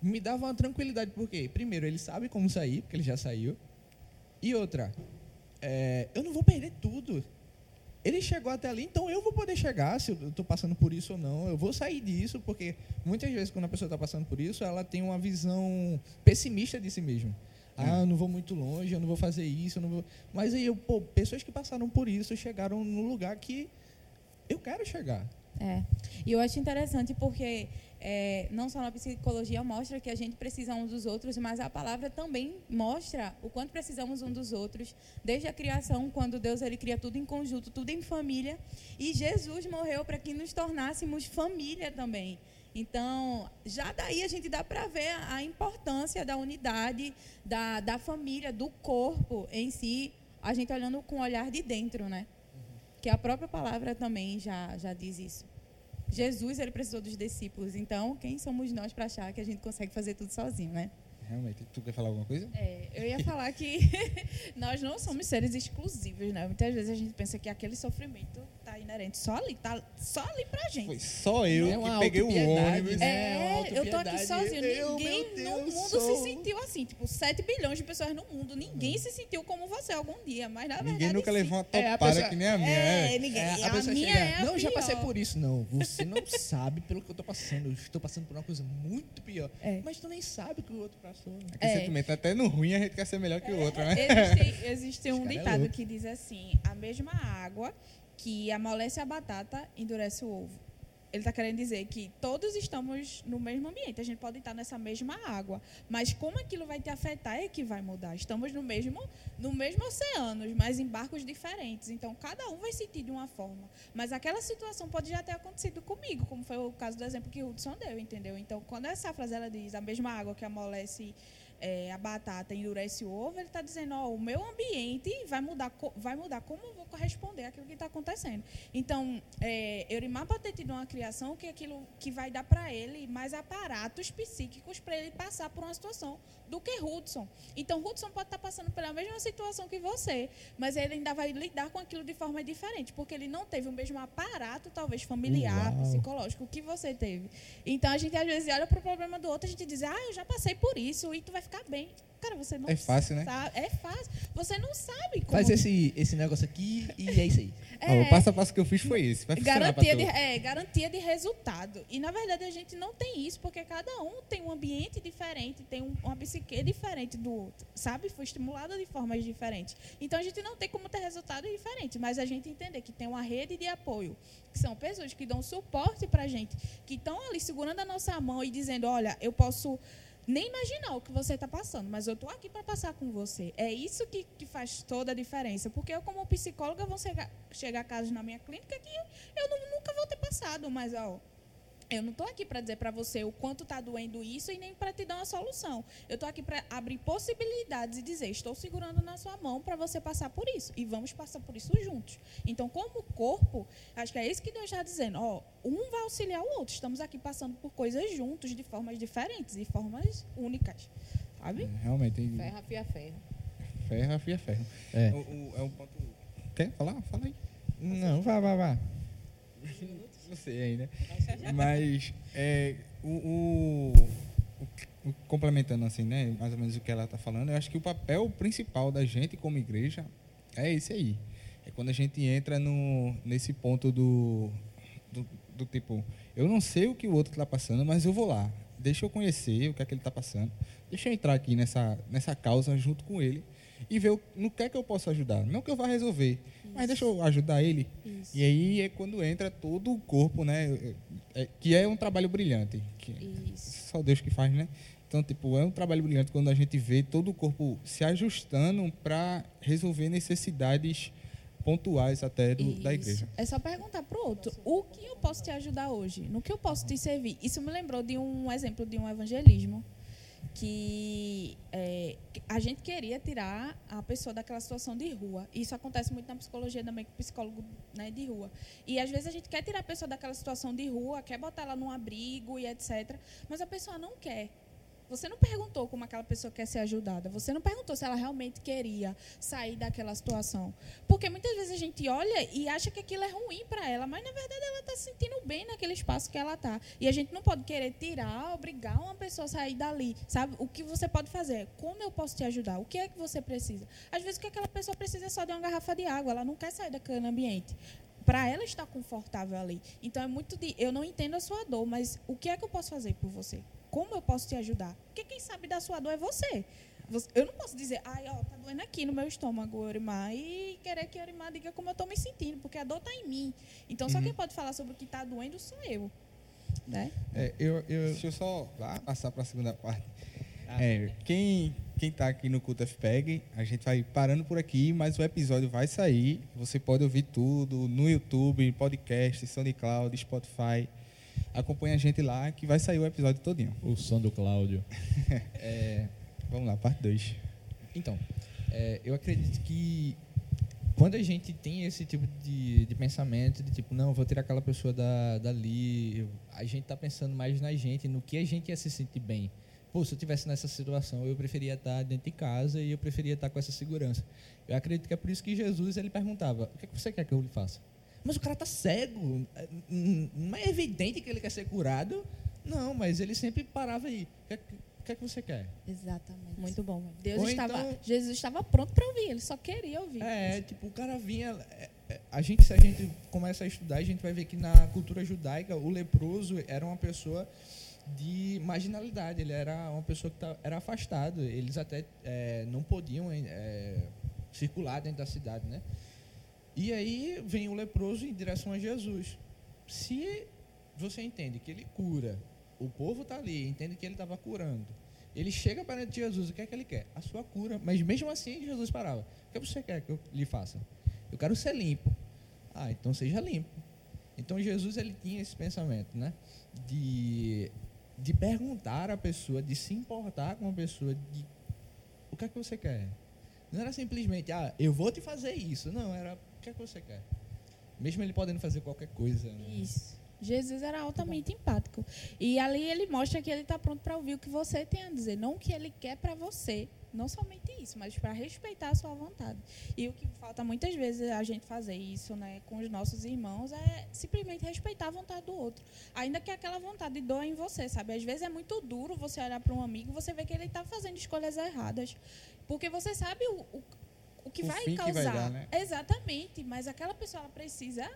me dava uma tranquilidade, porque, primeiro, ele sabe como sair, porque ele já saiu. E outra, é, eu não vou perder tudo. Ele chegou até ali, então eu vou poder chegar, se eu estou passando por isso ou não. Eu vou sair disso, porque muitas vezes, quando a pessoa está passando por isso, ela tem uma visão pessimista de si mesma. Ah, eu não vou muito longe, eu não vou fazer isso, eu não vou. Mas aí, eu, pô, pessoas que passaram por isso chegaram no lugar que eu quero chegar. É. E eu acho interessante porque é, não só na psicologia mostra que a gente precisa uns dos outros, mas a palavra também mostra o quanto precisamos um dos outros, desde a criação, quando Deus ele cria tudo em conjunto, tudo em família, e Jesus morreu para que nos tornássemos família também. Então, já daí a gente dá para ver a importância da unidade, da, da família, do corpo em si, a gente olhando com o olhar de dentro, né? Que a própria palavra também já, já diz isso. Jesus ele precisou dos discípulos, então quem somos nós para achar que a gente consegue fazer tudo sozinho, né? Realmente. Tu quer falar alguma coisa? É, eu ia falar que nós não somos seres exclusivos, né? Muitas vezes a gente pensa que aquele sofrimento está inerente só ali, tá só ali pra gente. Foi só eu é que peguei o ônibus. É, é eu tô aqui sozinho. Eu, ninguém Deus, no mundo sou... se sentiu assim. Tipo, 7 bilhões de pessoas no mundo. Ninguém hum. se sentiu como você algum dia. Mas na ninguém verdade. Ninguém nunca sim. levou uma topada é, pessoa... que nem a minha. É, é. ninguém. É, a, a minha chega, é a Não, pior. já passei por isso. Não, você não sabe pelo que eu tô passando. Eu estou passando por uma coisa muito pior. É. Mas tu nem sabe que o outro passou. Né? Tá até no ruim a gente quer ser melhor que o outro, né? Existe, existe um é ditado que diz assim: a mesma água que amolece a batata endurece o ovo. ele está querendo dizer que todos estamos no mesmo ambiente, a gente pode estar nessa mesma água, mas como aquilo vai te afetar é que vai mudar. Estamos no mesmo, no mesmo oceano, mas em barcos diferentes. Então, cada um vai sentir de uma forma. Mas aquela situação pode já ter acontecido comigo, como foi o caso do exemplo que o Hudson deu, entendeu? Então, quando essa frase ela diz a mesma água que amolece é, a batata endurece o ovo, ele está dizendo, ó, o meu ambiente vai mudar, vai mudar como eu vou corresponder àquilo que está acontecendo. Então, é, Eurimar pode ter tido uma criação que é aquilo que vai dar para ele mais aparatos psíquicos para ele passar por uma situação do que Hudson. Então, Hudson pode estar passando pela mesma situação que você, mas ele ainda vai lidar com aquilo de forma diferente, porque ele não teve o mesmo aparato, talvez familiar, Uau. psicológico, que você teve. Então, a gente às vezes olha para o problema do outro, a gente diz, ah, eu já passei por isso, e tu vai ficar bem. Cara, você não É fácil, né? sabe. É fácil. Você não sabe como. Faz esse, esse negócio aqui e é isso aí. É, o passo a passo que eu fiz foi esse. Vai garantia, de, é, garantia de resultado. E, na verdade, a gente não tem isso, porque cada um tem um ambiente diferente, tem um, uma psique diferente do outro, sabe? Foi estimulada de formas diferentes. Então, a gente não tem como ter resultado diferente, mas a gente entender que tem uma rede de apoio, que são pessoas que dão suporte para a gente, que estão ali segurando a nossa mão e dizendo, olha, eu posso nem imaginar o que você está passando, mas eu estou aqui para passar com você. É isso que, que faz toda a diferença. Porque eu, como psicóloga, vou chegar, chegar a casa na minha clínica que eu, eu não, nunca vou ter passado, mas ó, eu não estou aqui para dizer para você o quanto está doendo isso e nem para te dar uma solução. Eu estou aqui para abrir possibilidades e dizer: estou segurando na sua mão para você passar por isso. E vamos passar por isso juntos. Então, como corpo, acho que é isso que Deus está dizendo. Ó, um vai auxiliar o outro. Estamos aqui passando por coisas juntos, de formas diferentes e formas únicas. Sabe? É, realmente. Ferro afia ferro. Ferro afia ferro. É. O, o, é um ponto. Quer falar? Fala aí. Não, vá, vá, vá não sei ainda. Mas é, o, o, o, complementando assim, né, mais ou menos o que ela está falando, eu acho que o papel principal da gente como igreja é esse aí. É quando a gente entra no, nesse ponto do, do, do tipo, eu não sei o que o outro está passando, mas eu vou lá. Deixa eu conhecer o que é que ele está passando. Deixa eu entrar aqui nessa, nessa causa junto com ele e ver no que é que eu posso ajudar. Não que eu vá resolver. Mas deixa eu ajudar ele. Isso. E aí é quando entra todo o corpo, né? É, que é um trabalho brilhante. Que só Deus que faz, né? Então, tipo, é um trabalho brilhante quando a gente vê todo o corpo se ajustando para resolver necessidades pontuais até do, da igreja. É só perguntar para o outro, o que eu posso te ajudar hoje? No que eu posso te servir? Isso me lembrou de um exemplo de um evangelismo que é, a gente queria tirar a pessoa daquela situação de rua. Isso acontece muito na psicologia também, com psicólogo né, de rua. E às vezes a gente quer tirar a pessoa daquela situação de rua, quer botar ela num abrigo e etc. Mas a pessoa não quer. Você não perguntou como aquela pessoa quer ser ajudada. Você não perguntou se ela realmente queria sair daquela situação. Porque muitas vezes a gente olha e acha que aquilo é ruim para ela, mas na verdade se sentindo bem naquele espaço que ela está. E a gente não pode querer tirar, obrigar uma pessoa a sair dali. Sabe? O que você pode fazer? Como eu posso te ajudar? O que é que você precisa? Às vezes o que aquela pessoa precisa é só de uma garrafa de água. Ela não quer sair daquele ambiente para ela estar confortável ali. Então é muito de eu não entendo a sua dor, mas o que é que eu posso fazer por você? Como eu posso te ajudar? Porque quem sabe da sua dor é você. Eu não posso dizer, ai, ó, tá doendo aqui no meu estômago, Orimar, e querer que Orimar diga como eu estou me sentindo, porque a dor está em mim. Então, uhum. só quem pode falar sobre o que está doendo sou eu. Né? É, eu, eu, Deixa eu só passar para a segunda parte. Ah, é, quem quem está aqui no Culto FPEG, a gente vai parando por aqui, mas o episódio vai sair. Você pode ouvir tudo no YouTube, podcast, SoundCloud, Spotify acompanha a gente lá que vai sair o episódio todinho. O som do Cláudio. é, vamos lá, parte 2. Então, é, eu acredito que quando a gente tem esse tipo de, de pensamento, de tipo, não, vou tirar aquela pessoa da, dali, a gente está pensando mais na gente, no que a gente ia se sentir bem. Pô, se eu tivesse nessa situação, eu preferia estar dentro de casa e eu preferia estar com essa segurança. Eu acredito que é por isso que Jesus ele perguntava: o que, é que você quer que eu lhe faça? Mas o cara tá cego. Não é evidente que ele quer ser curado. Não, mas ele sempre parava aí. O que, é que, é que você quer? Exatamente. Muito bom. Deus estava, então, Jesus estava pronto para ouvir, ele só queria ouvir. É, tipo, o cara vinha. É, é, a gente, se a gente começa a estudar, a gente vai ver que na cultura judaica, o leproso era uma pessoa de marginalidade, ele era uma pessoa que tá, era afastado, eles até é, não podiam é, circular dentro da cidade, né? E aí vem o leproso em direção a Jesus. Se você entende que ele cura, o povo está ali, entende que ele estava curando. Ele chega para Jesus, o que é que ele quer? A sua cura. Mas mesmo assim, Jesus parava. O que você quer que eu lhe faça? Eu quero ser limpo. Ah, então seja limpo. Então Jesus ele tinha esse pensamento, né? De, de perguntar à pessoa, de se importar com a pessoa, de o que é que você quer? Não era simplesmente, ah, eu vou te fazer isso. Não, era o que é que você quer? Mesmo ele podendo fazer qualquer coisa. Né? Isso. Jesus era altamente empático. E ali ele mostra que ele está pronto para ouvir o que você tem a dizer, não o que ele quer para você. Não somente isso, mas para respeitar a sua vontade. E o que falta muitas vezes a gente fazer isso né, com os nossos irmãos é simplesmente respeitar a vontade do outro. Ainda que aquela vontade doa em você, sabe? Às vezes é muito duro você olhar para um amigo e você ver que ele está fazendo escolhas erradas. Porque você sabe o, o, o que O vai fim que vai causar. dar, né? Exatamente. Mas aquela pessoa ela precisa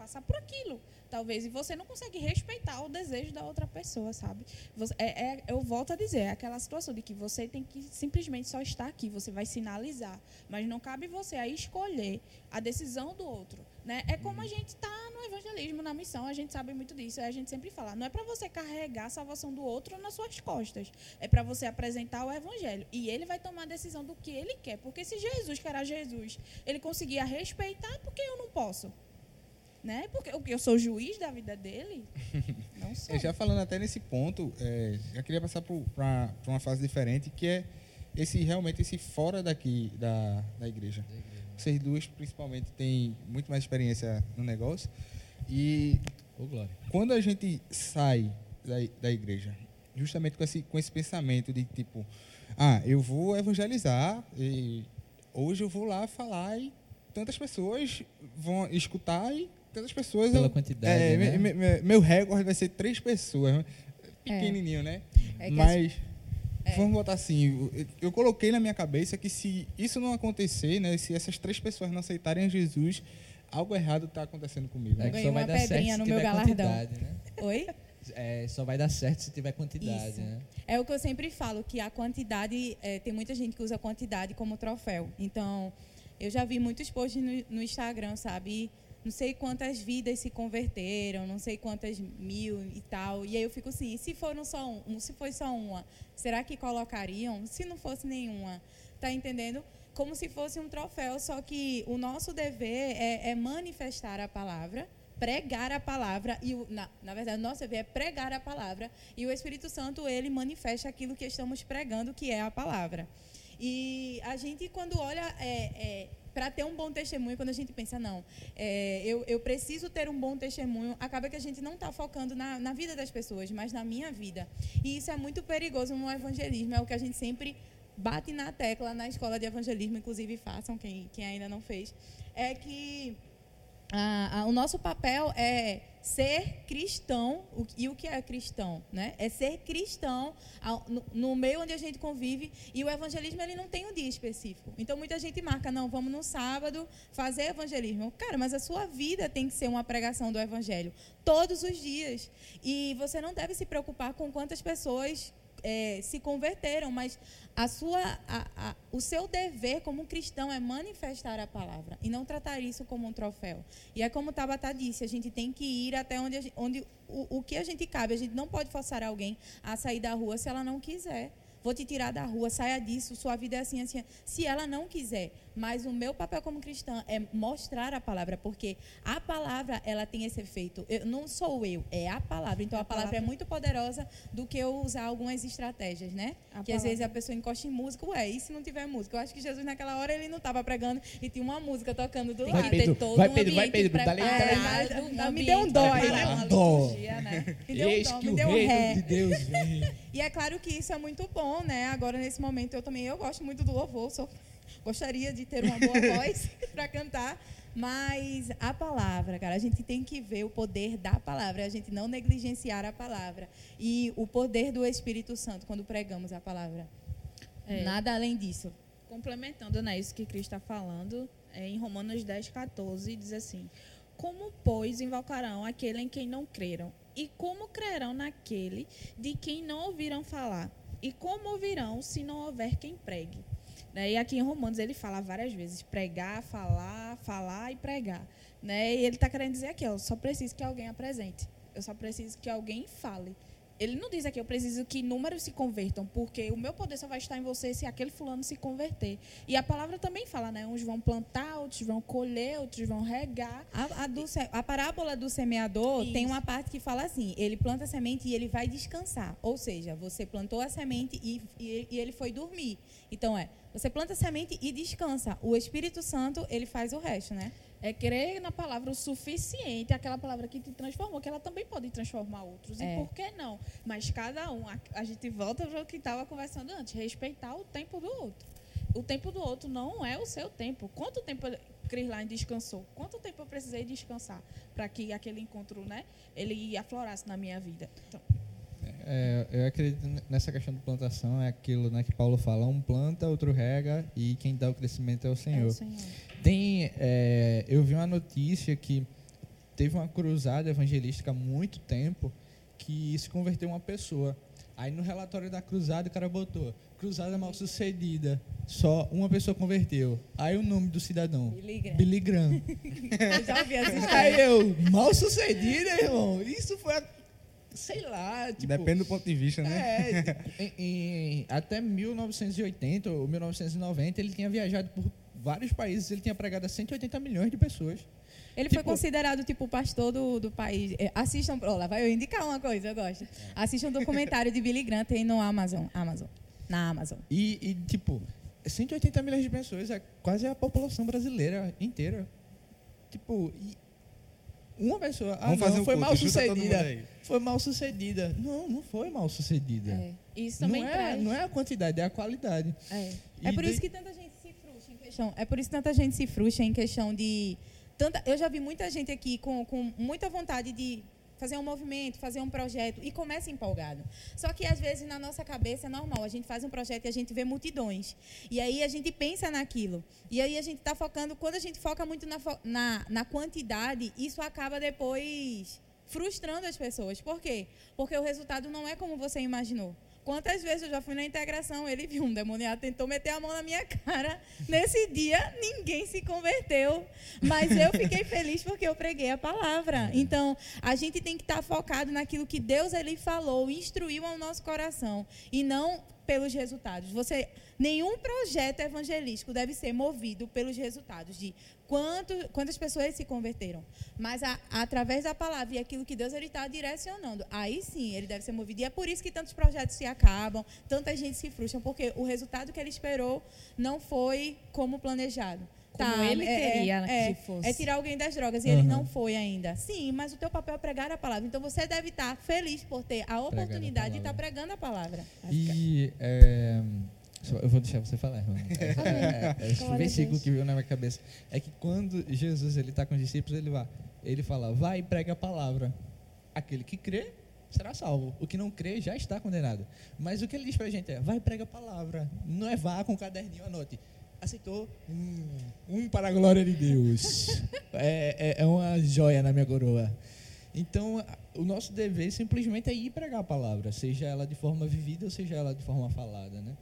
passar por aquilo, talvez, e você não consegue respeitar o desejo da outra pessoa, sabe? Você- é, é- eu volto a dizer, é aquela situação de que você tem que simplesmente só estar aqui, você vai sinalizar, mas não cabe você aí escolher a decisão do outro, né? É como a gente está no evangelismo, na missão, a gente sabe muito disso, a gente sempre fala, não é para você carregar a salvação do outro nas suas costas, é para você apresentar o evangelho, e ele vai tomar a decisão do que ele quer, porque se Jesus, que era Jesus, ele conseguia respeitar, por que eu não posso? Né? Porque o que eu sou juiz da vida dele? Não sou. Já falando até nesse ponto, é, já queria passar para uma fase diferente, que é esse realmente esse fora daqui da, da igreja. Vocês duas, principalmente, têm muito mais experiência no negócio. E Glória. quando a gente sai da, da igreja, justamente com esse, com esse pensamento de tipo, ah, eu vou evangelizar e hoje eu vou lá falar e tantas pessoas vão escutar e tantas pessoas... Pela eu- quantidade, é, né? me- me- meu recorde vai ser três pessoas, pequenininho, né? É que Mas é. vamos botar assim, eu, coloquei na minha cabeça que se isso não acontecer, né, se essas três pessoas não aceitarem Jesus, algo errado está acontecendo comigo. É né? que Ganhei só vai uma dar certo pedrinha se no tiver meu galardão. quantidade, né? Oi? É, só vai dar certo se tiver quantidade, Isso. né? É o que eu sempre falo, que a quantidade, é, tem muita gente que usa a quantidade como troféu. Então, eu já vi muitos posts no, no Instagram, sabe? Não sei quantas vidas se converteram, não sei quantas mil e tal. E aí eu fico assim, se foram só um, se foi só uma, será que colocariam? Se não fosse nenhuma, tá entendendo? Como se fosse um troféu, só que o nosso dever é, é manifestar a palavra, pregar a palavra e na, na verdade nosso dever é pregar a palavra e o Espírito Santo ele manifesta aquilo que estamos pregando que é a palavra e a gente quando olha é, para ter um bom testemunho quando a gente pensa não é, eu, eu preciso ter um bom testemunho acaba que a gente não está focando na, na vida das pessoas mas na minha vida. E isso é muito perigoso no evangelismo é o que a gente sempre bate na tecla na escola de evangelismo inclusive façam quem, quem ainda não fez é que ah, ah, o nosso papel é ser cristão. E o que é cristão? Né? É ser cristão no meio onde a gente convive. E o evangelismo ele não tem um dia específico. Então muita gente marca, não, vamos no sábado fazer evangelismo. Cara, mas a sua vida tem que ser uma pregação do evangelho todos os dias. E você não deve se preocupar com quantas pessoas eh, se converteram, mas a sua, a- a- o seu dever como cristão é manifestar a palavra e não tratar isso como um troféu. E é como Tabata disse, a gente tem que ir até onde, gente- onde o, o que a gente cabe. A gente não pode forçar alguém a sair da rua se ela não quiser. Vou te tirar da rua, saia disso, sua vida é assim, assim. Se ela não quiser, mas o meu papel como cristã é mostrar a palavra, porque a palavra ela tem esse efeito. Eu, não sou eu, é a palavra. Então a, A palavra, é palavra. muito poderosa do que eu usar algumas estratégias, né? A que às vezes a palavra. pessoa encosta em música, ué, e se não tiver música? Eu acho que Jesus naquela hora ele não estava pregando e tinha uma música tocando do Tem lado. Pedro, todo vai, um Pedro, vai, ambiente Pedro, dá-lhe- dá-lhe- preparado, dá- um me deu um dó preparado, aí. uma Dó. liturgia, né? Me deu um dó, me deu um ré. de Deus vem. E é claro que isso é muito bom, né? Agora, nesse momento, eu também eu gosto muito do louvor, sou- gostaria de ter uma boa voz para cantar, mas a palavra, cara, a gente tem que ver o poder da palavra, a gente não negligenciar a palavra. E o poder do Espírito Santo quando pregamos a palavra. É. Nada além disso. Complementando né, isso que Cristo está falando, é, em Romanos 10, 14, diz assim: Como, pois, invocarão aquele em quem não creram? E como crerão naquele de quem não ouviram falar? E como ouvirão se não houver quem pregue? Né? E aqui em Romanos ele fala várias vezes: pregar, falar, falar e pregar. Né? E ele está querendo dizer aqui: ó, só preciso que alguém apresente. Eu eu só preciso que alguém fale. Ele não diz aqui, eu preciso que números se convertam, porque o meu poder só vai estar em você se aquele fulano se converter. E a palavra também fala, né? Uns vão plantar, outros vão colher, outros vão regar. A, a, do, a parábola do semeador Isso. tem uma parte que fala assim: ele planta a semente e ele vai descansar. Ou seja, você plantou a semente e, e, e ele foi dormir. Então é, você planta a semente e descansa. O Espírito Santo, ele faz o resto, né? É crer na palavra o suficiente, aquela palavra que te transformou, que ela também pode transformar outros. É. E por que não? Mas cada um, a, a gente volta para o que estava conversando antes, respeitar o tempo do outro. O tempo do outro não é o seu tempo. Quanto tempo Chris Line descansou? Quanto tempo eu precisei descansar para que aquele encontro, né, ele aflorasse na minha vida? Então, É, eu acredito nessa questão de plantação, é aquilo né, que Paulo fala, um planta, outro rega, e quem dá o crescimento é o é Senhor. o Senhor. Tem, é, eu vi uma notícia que teve uma cruzada evangelística há muito tempo que se converteu uma pessoa. Aí no relatório da cruzada o cara botou cruzada mal sucedida, só uma pessoa converteu. Aí o nome do cidadão, Billy Graham. Billy Graham. Eu já ouvi essa história. Aí eu, mal sucedida, irmão. Isso foi, a- sei lá, tipo, Depende do ponto de vista, né? é, em- em- até 1980 ou 1990 ele tinha viajado por vários países, ele tinha pregado a 180 milhões de pessoas. Ele foi Tipo- considerado tipo o pastor do, do país. É, Assistam, oh, lá vai eu indicar uma coisa, eu gosto. Assistam um documentário de Billy Graham tem no Amazon, Amazon, na Amazon. E, e, tipo, 180 milhões de pessoas é quase a população brasileira inteira. Tipo, e uma pessoa, ah, Vamos fazer não, um foi culto, mal sucedida. Foi mal sucedida. Não, não foi mal sucedida. É. Isso Não também é, traz. não é a quantidade, é a qualidade. É. É por de- isso que tanta gente se frustra em questão. É por isso que tanta gente se frustra em questão de. Tanta, eu já vi muita gente aqui com, com muita vontade de fazer um movimento, fazer um projeto e começa empolgado. Só que às vezes na nossa cabeça é normal, a gente faz um projeto e a gente vê multidões. E aí a gente pensa naquilo. E aí a gente está focando, quando a gente foca muito na, na, na quantidade, isso acaba depois frustrando as pessoas. Por quê? Porque o resultado não é como você imaginou. Quantas vezes eu já fui na integração, ele viu um demoniado, tentou meter a mão na minha cara. Nesse dia, ninguém se converteu. Mas eu fiquei feliz porque eu preguei a palavra. Então, a gente tem que estar focado naquilo que Deus ele falou, instruiu ao nosso coração. E não pelos resultados. Você, nenhum projeto evangelístico deve ser movido pelos resultados de quanto, quantas pessoas se converteram. Mas a- através da palavra e aquilo que Deus ele está direcionando, aí sim ele deve ser movido. E é por isso que tantos projetos se acabam, tanta gente se frustra, porque o resultado que ele esperou não foi como planejado. Como ele queria é, que fosse. É tirar alguém das drogas e ele Uhum. não foi ainda. Sim, mas o teu papel é pregar a palavra. Então você deve estar feliz por ter a oportunidade de estar palavra. pregando a palavra. E é, eu vou deixar você falar, irmão. É, é, esse Glória a versículo que veio na minha cabeça é que quando Jesus ele está com os discípulos, ele vai, ele fala, vai e prega a palavra. Aquele que crê será salvo. O que não crê já está condenado. Mas o que ele diz pra gente é, vai e prega a palavra. Não é vá com o caderninho, anote. Aceitou? Hum, um para a glória de Deus. é, é, é uma joia na minha coroa. Então, a- o nosso dever simplesmente é ir pregar a palavra, seja ela de forma vivida ou seja ela de forma falada, né?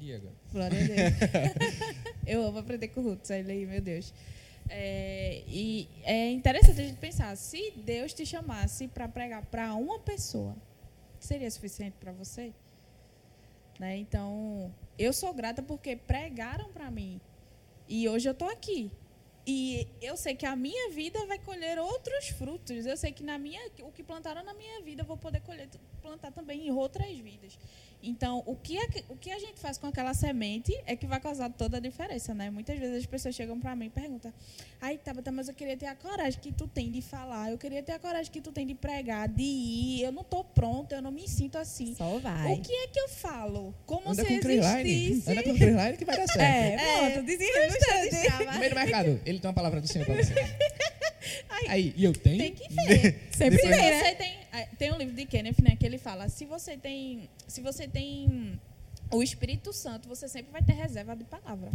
Ir agora. Glória a Deus. eu amo aprender com o Ruth, aí, meu Deus. É, e é interessante a gente pensar, se Deus te chamasse para pregar para uma pessoa, seria suficiente para você? Né? Então, eu sou grata porque pregaram para mim. E hoje eu estou aqui. E eu sei que a minha vida vai colher outros frutos. Eu sei que na minha, o que plantaram na minha vida, eu vou poder colher, plantar também em outras vidas. Então, o que, é o que a gente faz com aquela semente é que vai causar toda a diferença, né? Muitas vezes as pessoas chegam para mim e perguntam: Ai, Tabata, mas eu queria ter a coragem que tu tem de falar, eu queria ter a coragem que tu tem de pregar, de ir, eu não estou pronta, eu não me sinto assim. Só vai. O que é que eu falo? Como Anda se com existisse... anda com o que vai dar certo. É, É, pronto, desenrasca. No meio do mercado, ele tem uma palavra do Senhor pra você. Aí, e eu tenho? Tem que ver. Sempre se tem, você né? tem, é, tem um livro de Kenneth, né, que ele fala, se você tem, se você tem o Espírito Santo, você sempre vai ter reserva de palavra.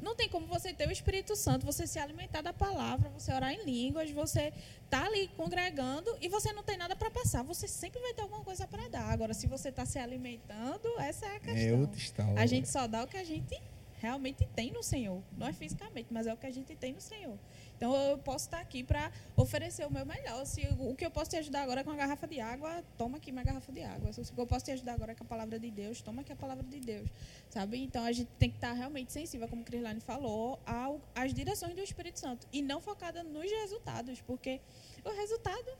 Não tem como você ter o Espírito Santo, você se alimentar da palavra, você orar em línguas, você tá ali congregando e você não tem nada para passar. Você sempre vai ter alguma coisa para dar. Agora, se você está se alimentando, essa é a questão. É outra história. A gente só dá o que a gente realmente tem no Senhor. Não é fisicamente, mas é o que a gente tem no Senhor. Então eu posso estar aqui para oferecer o meu melhor. Se o que eu posso te ajudar agora é com uma garrafa de água, toma aqui minha garrafa de água. Se o que eu posso te ajudar agora é com a palavra de Deus, toma aqui a palavra de Deus. Sabe? Então a gente tem que estar realmente sensível, como Crislane falou, ao, às direções do Espírito Santo e não focada nos resultados, porque o resultado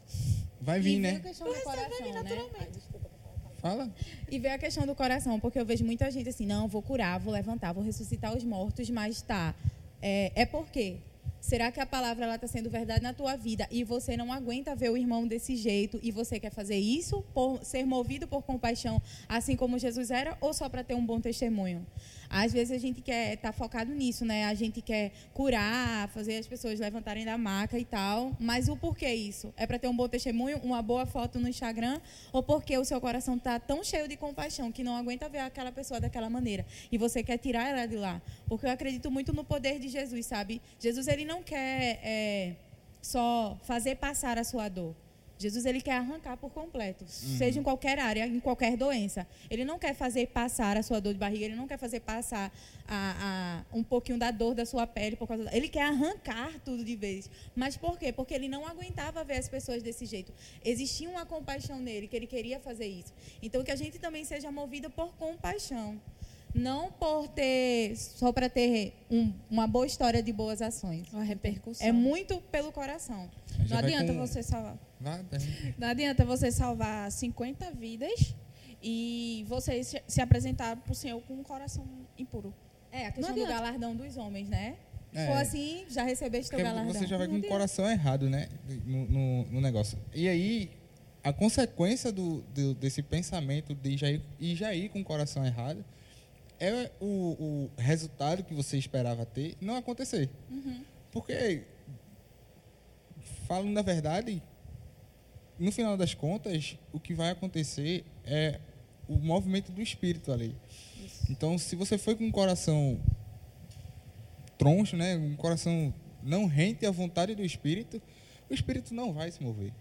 Vai vir, né? O restante vai vir coração, né? naturalmente. Ai. Fala. E veio a questão do coração, porque eu vejo muita gente assim, não, vou curar, vou levantar, vou ressuscitar os mortos, mas tá. É, é por quê? Será que a palavra está sendo verdade na tua vida e você não aguenta ver o irmão desse jeito e você quer fazer isso por ser movido por compaixão, assim como Jesus era, ou só para ter um bom testemunho? Às vezes a gente quer estar focado nisso, né? A gente quer curar, fazer as pessoas levantarem da maca e tal, mas o porquê isso? É para ter um bom testemunho, uma boa foto no Instagram, ou porque o seu coração está tão cheio de compaixão que não aguenta ver aquela pessoa daquela maneira e você quer tirar ela de lá? Porque eu acredito muito no poder de Jesus, sabe? Jesus ele não quer é, só fazer passar a sua dor. Jesus ele quer arrancar por completo, seja em qualquer área, em qualquer doença. Ele não quer fazer passar a sua dor de barriga, ele não quer fazer passar a, a- um pouquinho da dor da sua pele por causa da- ele quer arrancar tudo de vez. Mas por quê? Porque ele não aguentava ver as pessoas desse jeito. Existia uma compaixão nele que ele queria fazer isso. Então que a gente também seja movida por compaixão, não por ter só para ter um- uma boa história de boas ações. Uma repercussão. É muito pelo coração. Não Já vai adianta com- você salvar. Vá, tá. Não adianta você salvar 50 vidas e você se, se apresentar para o Senhor com um coração impuro. É, a questão Não do galardão dos homens, né? Se É. for assim, já recebeste teu galardão. você já vai Não com o coração errado, né? No, no, no negócio. E aí, a consequência do, do- desse pensamento de já ir, e já ir com o coração errado é o, o resultado que você esperava ter não acontecer. Porque, falando da verdade, no final das contas, o que vai acontecer é o movimento do espírito ali. Então, se você foi com o coração troncho, né, um coração não rente à vontade do espírito, o espírito não vai se mover.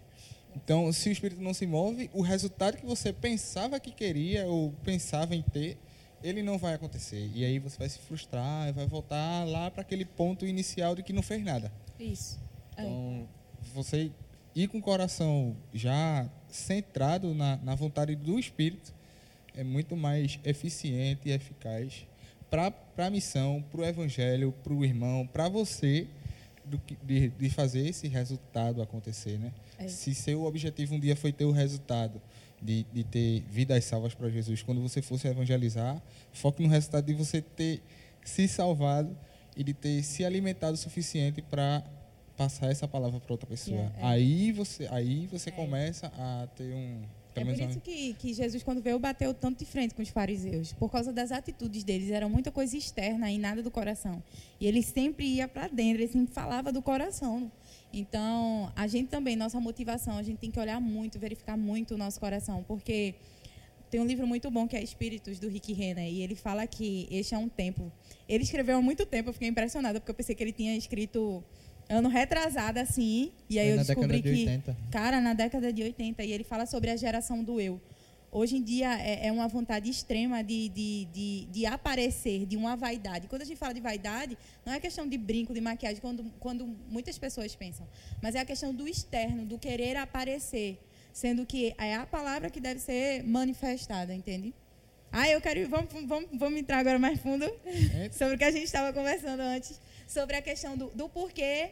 Então, se o espírito não se move, o resultado que você pensava que queria ou pensava em ter, ele não vai acontecer. E aí você vai se frustrar, vai voltar lá para aquele ponto inicial de que não fez nada. Isso. É. Então, você ir com o coração já centrado na, na vontade do Espírito é muito mais eficiente e eficaz para a missão, para o Evangelho, para o irmão, para você, do que, de, de fazer esse resultado acontecer. Né? É. Se seu objetivo um dia foi ter o resultado de, de ter vidas salvas para Jesus, quando você fosse evangelizar, foque no resultado de você ter se salvado e de ter se alimentado o suficiente para passar essa palavra para outra pessoa. É, é. Aí você, aí você começa a ter um É por isso que, que Jesus, quando veio, bateu tanto de frente com os fariseus. Por causa das atitudes deles. Era muita coisa externa e nada do coração. E ele sempre ia para dentro, ele sempre falava do coração. Então, a gente também, nossa motivação, a gente tem que olhar muito, verificar muito o nosso coração. Porque tem um livro muito bom que é Espíritos, do Rick Renner. E ele fala que este é um tempo. Ele escreveu há muito tempo, eu fiquei impressionada, porque eu pensei que ele tinha escrito ano retrasado, assim. E aí eu na descobri década de que. 80. Cara, na década de 80, e ele fala sobre a geração do eu. Hoje em dia é, é uma vontade extrema de, de, de, de aparecer, de uma vaidade. Quando a gente fala de vaidade, não é questão de brinco, de maquiagem, quando, quando muitas pessoas pensam, mas é a questão do externo, do querer aparecer, sendo que é a palavra que deve ser manifestada, entende? Ah, eu quero. Vamos, vamos, vamos entrar agora mais fundo sobre o que a gente estava conversando antes, sobre a questão do, do porquê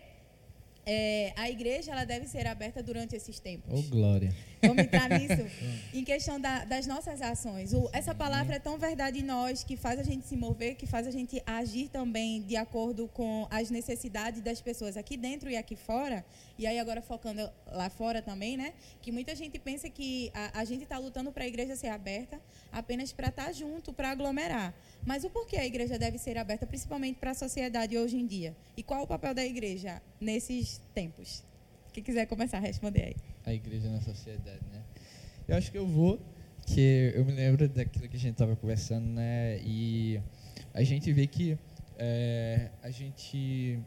é, a igreja ela deve ser aberta durante esses tempos. Ô, glória. Vamos entrar nisso? em questão da- das nossas ações. O- essa palavra é tão verdade em nós que faz a gente se mover, que faz a gente agir também de acordo com as necessidades das pessoas aqui dentro e aqui fora. E aí, agora focando lá fora também, né? Que muita gente pensa que a, a gente está lutando para a igreja ser aberta apenas para estar junto, para aglomerar. Mas o porquê a igreja deve ser aberta, principalmente para a sociedade hoje em dia? E qual o papel da igreja nesses tempos? Quem quiser começar a responder aí. a igreja na sociedade, né? Eu acho que eu vou, que eu me lembro daquilo que a gente estava conversando, né? E a gente vê que é, a gente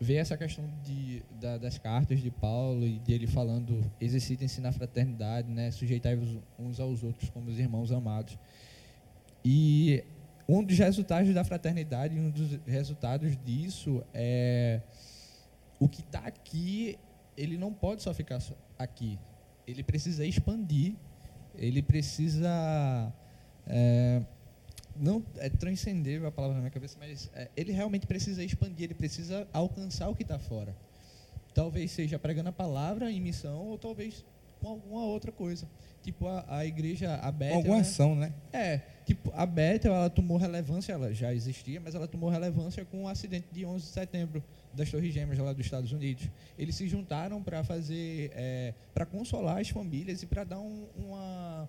vê essa questão de, da- das cartas de Paulo e dele falando exercitem-se na fraternidade, né? Sujeitai-vos uns aos outros como os irmãos amados. E um dos resultados da fraternidade, um dos resultados disso é o que está aqui, ele não pode só ficar aqui. Ele precisa expandir, ele precisa. É, não é transcender a palavra na minha cabeça, mas é, ele realmente precisa expandir, ele precisa alcançar o que está fora. Talvez seja pregando a palavra em missão, ou talvez com alguma outra coisa. Tipo, a, a igreja, a Bethel... Alguma né? ação, né? É, tipo, a Bethel, ela tomou relevância, ela já existia, mas ela tomou relevância com o acidente de 11 de setembro das Torres Gêmeas lá dos Estados Unidos. Eles se juntaram para fazer, é, para consolar as famílias e para dar um, uma,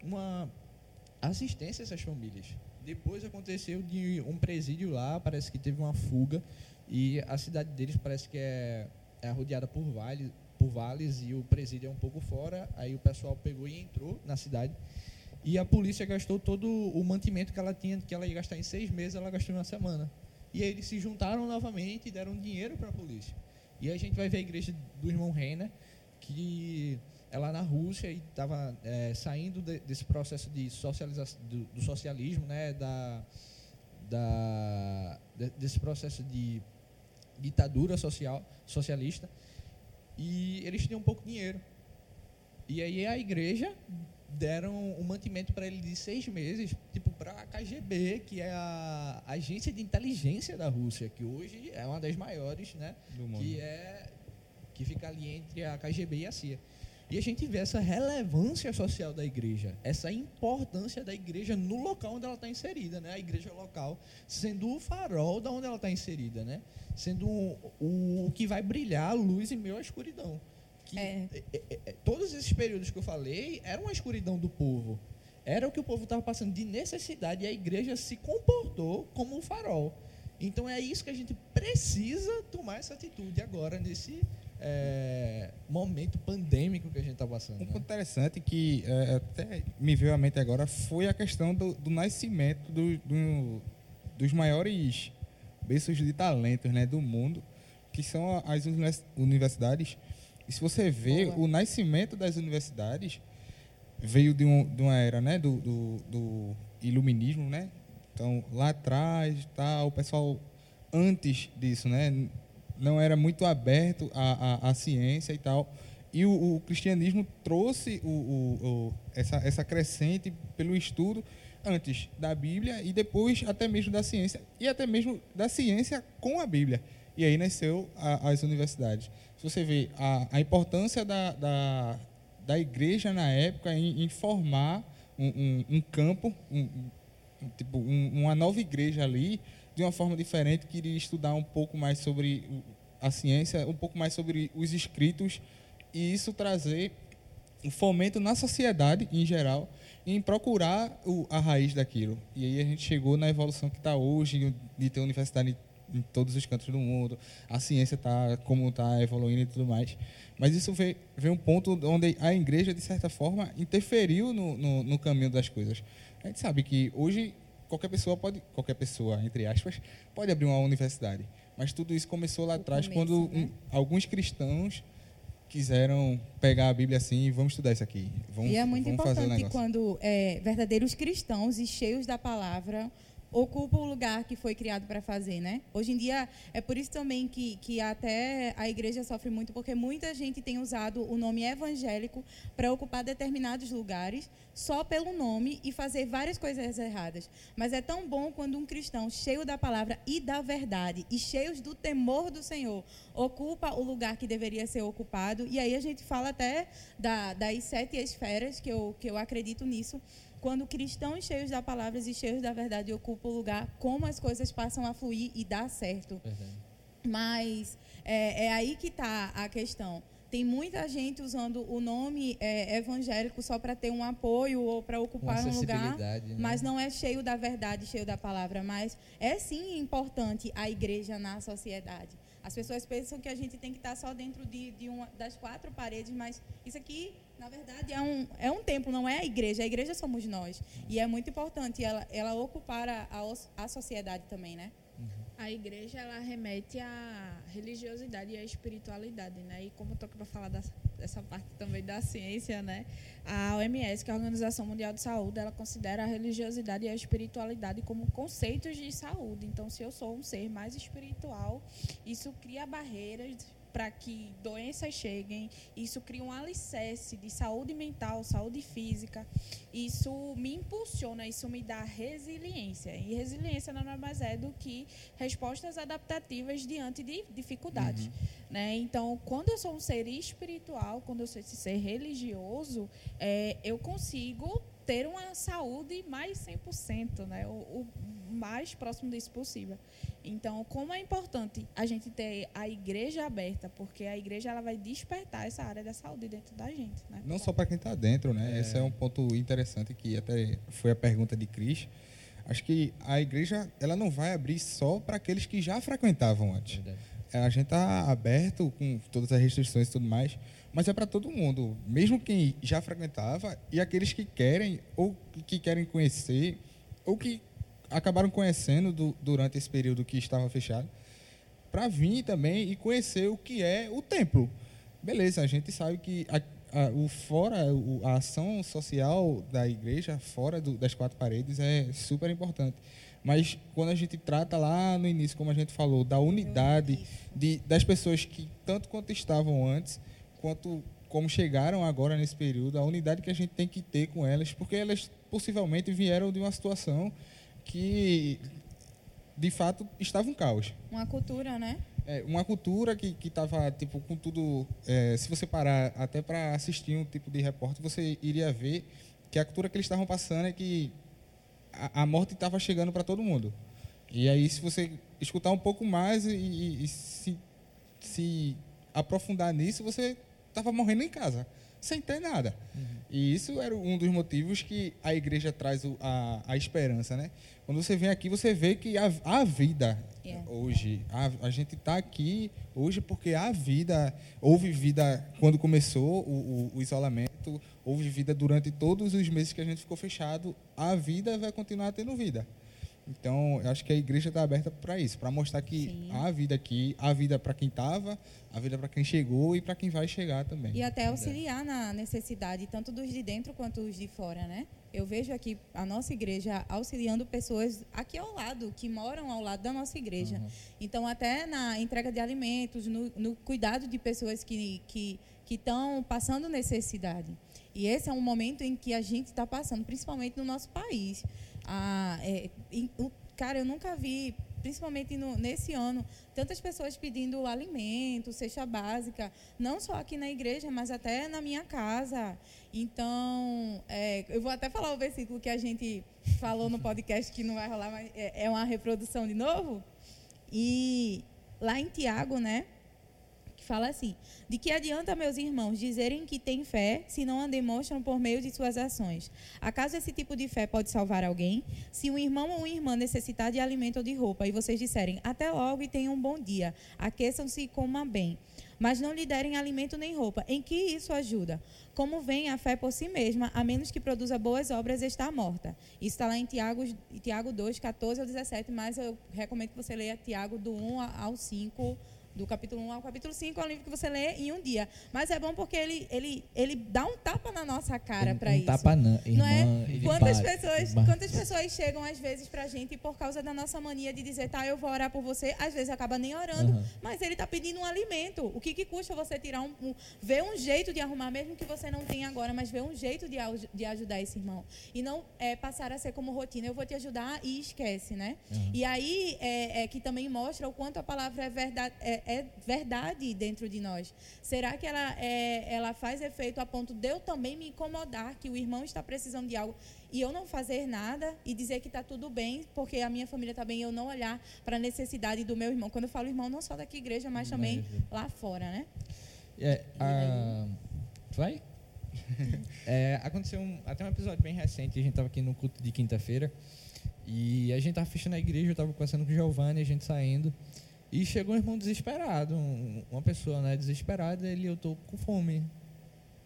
uma assistência a essas famílias. Depois aconteceu de um presídio lá, parece que teve uma fuga e a cidade deles parece que é, é rodeada por vales, por vales e o presídio é um pouco fora. Aí o pessoal pegou e entrou na cidade. E a polícia gastou todo o mantimento que ela tinha, que ela ia gastar em seis meses, ela gastou em uma semana. E aí eles se juntaram novamente e deram dinheiro para a polícia. E a gente vai ver a igreja do irmão Reina, que é lá na Rússia e estava é, saindo de, desse processo de socialização, do, do socialismo, né, da, da, desse processo de ditadura social, socialista e eles tinham pouco dinheiro. E aí a igreja deram um mantimento para ele de seis meses, tipo para a KGB, que é a agência de inteligência da Rússia, que hoje é uma das maiores, né? Do mundo. Que é que fica ali entre a KGB e a CIA. E a gente vê essa relevância social da igreja, essa importância da igreja no local onde ela está inserida, né? A igreja local sendo o farol da onde ela está inserida, né? Sendo o, o, o, que vai brilhar a luz em meio à escuridão. Que, É. é, é, é, todos esses períodos que eu falei eram a escuridão do povo. Era o que o povo estava passando de necessidade e a igreja se comportou como um farol. Então é isso que a gente precisa tomar essa atitude agora nesse é, momento pandêmico que a gente está passando. Um né? ponto interessante que é, até me veio à mente agora foi a questão do, do nascimento do, do, dos maiores berços de talentos né, do mundo, que são as univers- universidades. E se você vê, o nascimento das universidades veio de, um, de uma era né, do, do, do iluminismo, né? Então, lá atrás, tá, o pessoal antes disso, né, não era muito aberto à, à, à ciência e tal. E o, o cristianismo trouxe o, o, essa, essa crescente pelo estudo antes da Bíblia e depois até mesmo da ciência e até mesmo da ciência com a Bíblia. E aí nasceu a- as universidades. Se você vê a, a importância da, da, da igreja na época em, em formar um, um, um campo, um, tipo, um- uma nova igreja ali, de uma forma diferente, que iria estudar um pouco mais sobre a ciência, um pouco mais sobre os escritos, e isso trazer um fomento na sociedade em geral em procurar o- a raiz daquilo. E aí a gente chegou na evolução que está hoje, de ter universidade em todos os cantos do mundo, a ciência está como está evoluindo e tudo mais. Mas isso veio, veio um ponto onde a igreja, de certa forma, interferiu no, no, no caminho das coisas. A gente sabe que hoje qualquer pessoa pode, qualquer pessoa, entre aspas, pode abrir uma universidade. Mas tudo isso começou lá atrás, quando né? um, alguns cristãos quiseram pegar a Bíblia assim e vamos estudar isso aqui. Vamos, E é muito importante quando é, verdadeiros cristãos e cheios da palavra ocupam o lugar que foi criado para fazer, né? Hoje em dia é por isso também que, que até a igreja sofre muito, porque muita gente tem usado o nome evangélico para ocupar determinados lugares só pelo nome e fazer várias coisas erradas. Mas é tão bom quando um cristão cheio da palavra e da verdade e cheios do temor do Senhor ocupa o lugar que deveria ser ocupado. E aí a gente fala até da, das sete esferas, que eu, que eu acredito nisso. Quando cristãos cheios da palavra e cheios da verdade ocupam o lugar, como as coisas passam a fluir e dar certo. Verdade. Mas é, é aí que está a questão. Tem muita gente usando o nome é, evangélico só para ter um apoio ou para ocupar um lugar, né? mas não é cheio da verdade, cheio da palavra. Mas é sim importante a igreja na sociedade. As pessoas pensam que a gente tem que estar só dentro de, de uma das quatro paredes, mas isso aqui, na verdade, é um, é um templo, não é a igreja. A igreja somos nós. E é muito importante ela, ela ocupar a, a, a sociedade também, né? A igreja ela remete à religiosidade e a espiritualidade, né? E como eu tô aqui para falar da, dessa parte também da ciência, né? A OMS, que é a Organização Mundial de Saúde, ela considera a religiosidade e a espiritualidade como conceitos de saúde. Então, se eu sou um ser mais espiritual, isso cria barreiras para que doenças cheguem. Isso cria um alicerce de saúde mental, saúde física. Isso me impulsiona, isso me dá resiliência. E resiliência nada mais é do que respostas adaptativas diante de dificuldades. Uhum. Né? Então, quando eu sou um ser espiritual, quando eu sou esse ser religioso, é, eu consigo ter uma saúde mais 100%, né? o, o mais próximo disso possível. Então, como é importante a gente ter a igreja aberta, porque a igreja ela vai despertar essa área da saúde dentro da gente. Né? Não só para quem está dentro, né? É. Esse é um ponto interessante que até foi a pergunta de Cris. Acho que a igreja ela não vai abrir só para aqueles que já frequentavam antes. Verdade. É, a gente está aberto com todas as restrições e tudo mais, mas é para todo mundo, mesmo quem já frequentava e aqueles que querem ou que querem conhecer ou que acabaram conhecendo do, durante esse período que estava fechado, para vir também e conhecer o que é o templo. Beleza, a gente sabe que a, a, o fora, a ação social da igreja, fora do, das quatro paredes, é super importante. Mas quando a gente trata lá no início, como a gente falou, da unidade de, das pessoas que, tanto quanto estavam antes, quanto como chegaram agora nesse período, a unidade que a gente tem que ter com elas, porque elas possivelmente vieram de uma situação que de fato estava um caos. Uma cultura, né? É, uma cultura que estava tipo com tudo. É, se você parar até para assistir um tipo de repórter, você iria ver que a cultura que eles estavam passando é que a, a morte estava chegando para todo mundo. E aí, se você escutar um pouco mais e, e, e se, se aprofundar nisso, você estava morrendo em casa sem ter nada. Uhum. E isso era um dos motivos que a igreja traz o, a, a esperança, né? Quando você vem aqui, você vê que a, a vida yeah. hoje, a, a gente está aqui hoje porque a vida, houve vida quando começou o, o, o, isolamento, houve vida durante todos os meses que a gente ficou fechado, a vida vai continuar tendo vida. Então, eu acho que a igreja está aberta para isso, para mostrar que Sim. há vida aqui, há vida para quem estava, há vida para quem chegou e para quem vai chegar também. E até auxiliar na necessidade, tanto dos de dentro quanto dos de fora, né? Eu vejo aqui a nossa igreja auxiliando pessoas aqui ao lado, que moram ao lado da nossa igreja. Uhum. Então, até na entrega de alimentos, no, no cuidado de pessoas que que estão passando necessidade. E esse é um momento em que a gente está passando, principalmente no nosso país. Ah, é, cara, eu nunca vi, principalmente no, nesse ano, tantas pessoas pedindo alimento, cesta básica, não só aqui na igreja, mas até na minha casa. Então, é, eu vou até falar o versículo que a gente falou no podcast que não vai rolar, mas é, é uma reprodução de novo. E lá em Tiago, né? Fala assim: De que adianta, meus irmãos, dizerem que têm fé se não a demonstram por meio de suas ações? Acaso esse tipo de fé pode salvar alguém? Se um irmão ou uma irmã necessitar de alimento ou de roupa e vocês disserem até logo e tenham um bom dia, aqueçam-se e comam bem, mas não lhe derem alimento nem roupa, em que isso ajuda? Como vem a fé por si mesma, a menos que produza boas obras, está morta. Isso está lá em Tiago, Tiago 2, 14 ao 17, mas eu recomendo que você leia Tiago do 1 ao 5 do capítulo 1 ao capítulo 5 é um livro que você lê em um dia. Mas é bom porque ele, ele, ele dá um tapa na nossa cara para um isso. Tapa não, irmã, não é? Quantas pessoas, quantas pessoas chegam às vezes para a gente por causa da nossa mania de dizer, tá, eu vou orar por você, às vezes acaba nem orando, uhum. mas ele está pedindo um alimento. O que, que custa você tirar um, um, ver um jeito de arrumar, mesmo que você não tenha agora, mas ver um jeito de, de ajudar esse irmão. E não é, passar a ser como rotina, eu vou te ajudar e esquece, né? Uhum. E aí é, é, que também mostra o quanto a palavra é verdade. É, é verdade dentro de nós? Será que ela, é, ela faz efeito a ponto de eu também me incomodar que o irmão está precisando de algo e eu não fazer nada e dizer que está tudo bem, porque a minha família está bem, e eu não olhar para a necessidade do meu irmão? Quando eu falo irmão, não só daqui igreja, mas também lá fora, né? É, a... Vai? é, aconteceu um, até um episódio bem recente, a gente estava aqui no culto de quinta-feira e a gente estava fechando a igreja, eu estava conversando com o Giovanni, a gente saindo. E chegou um irmão desesperado, um, uma pessoa né, desesperada, ele, eu estou com fome,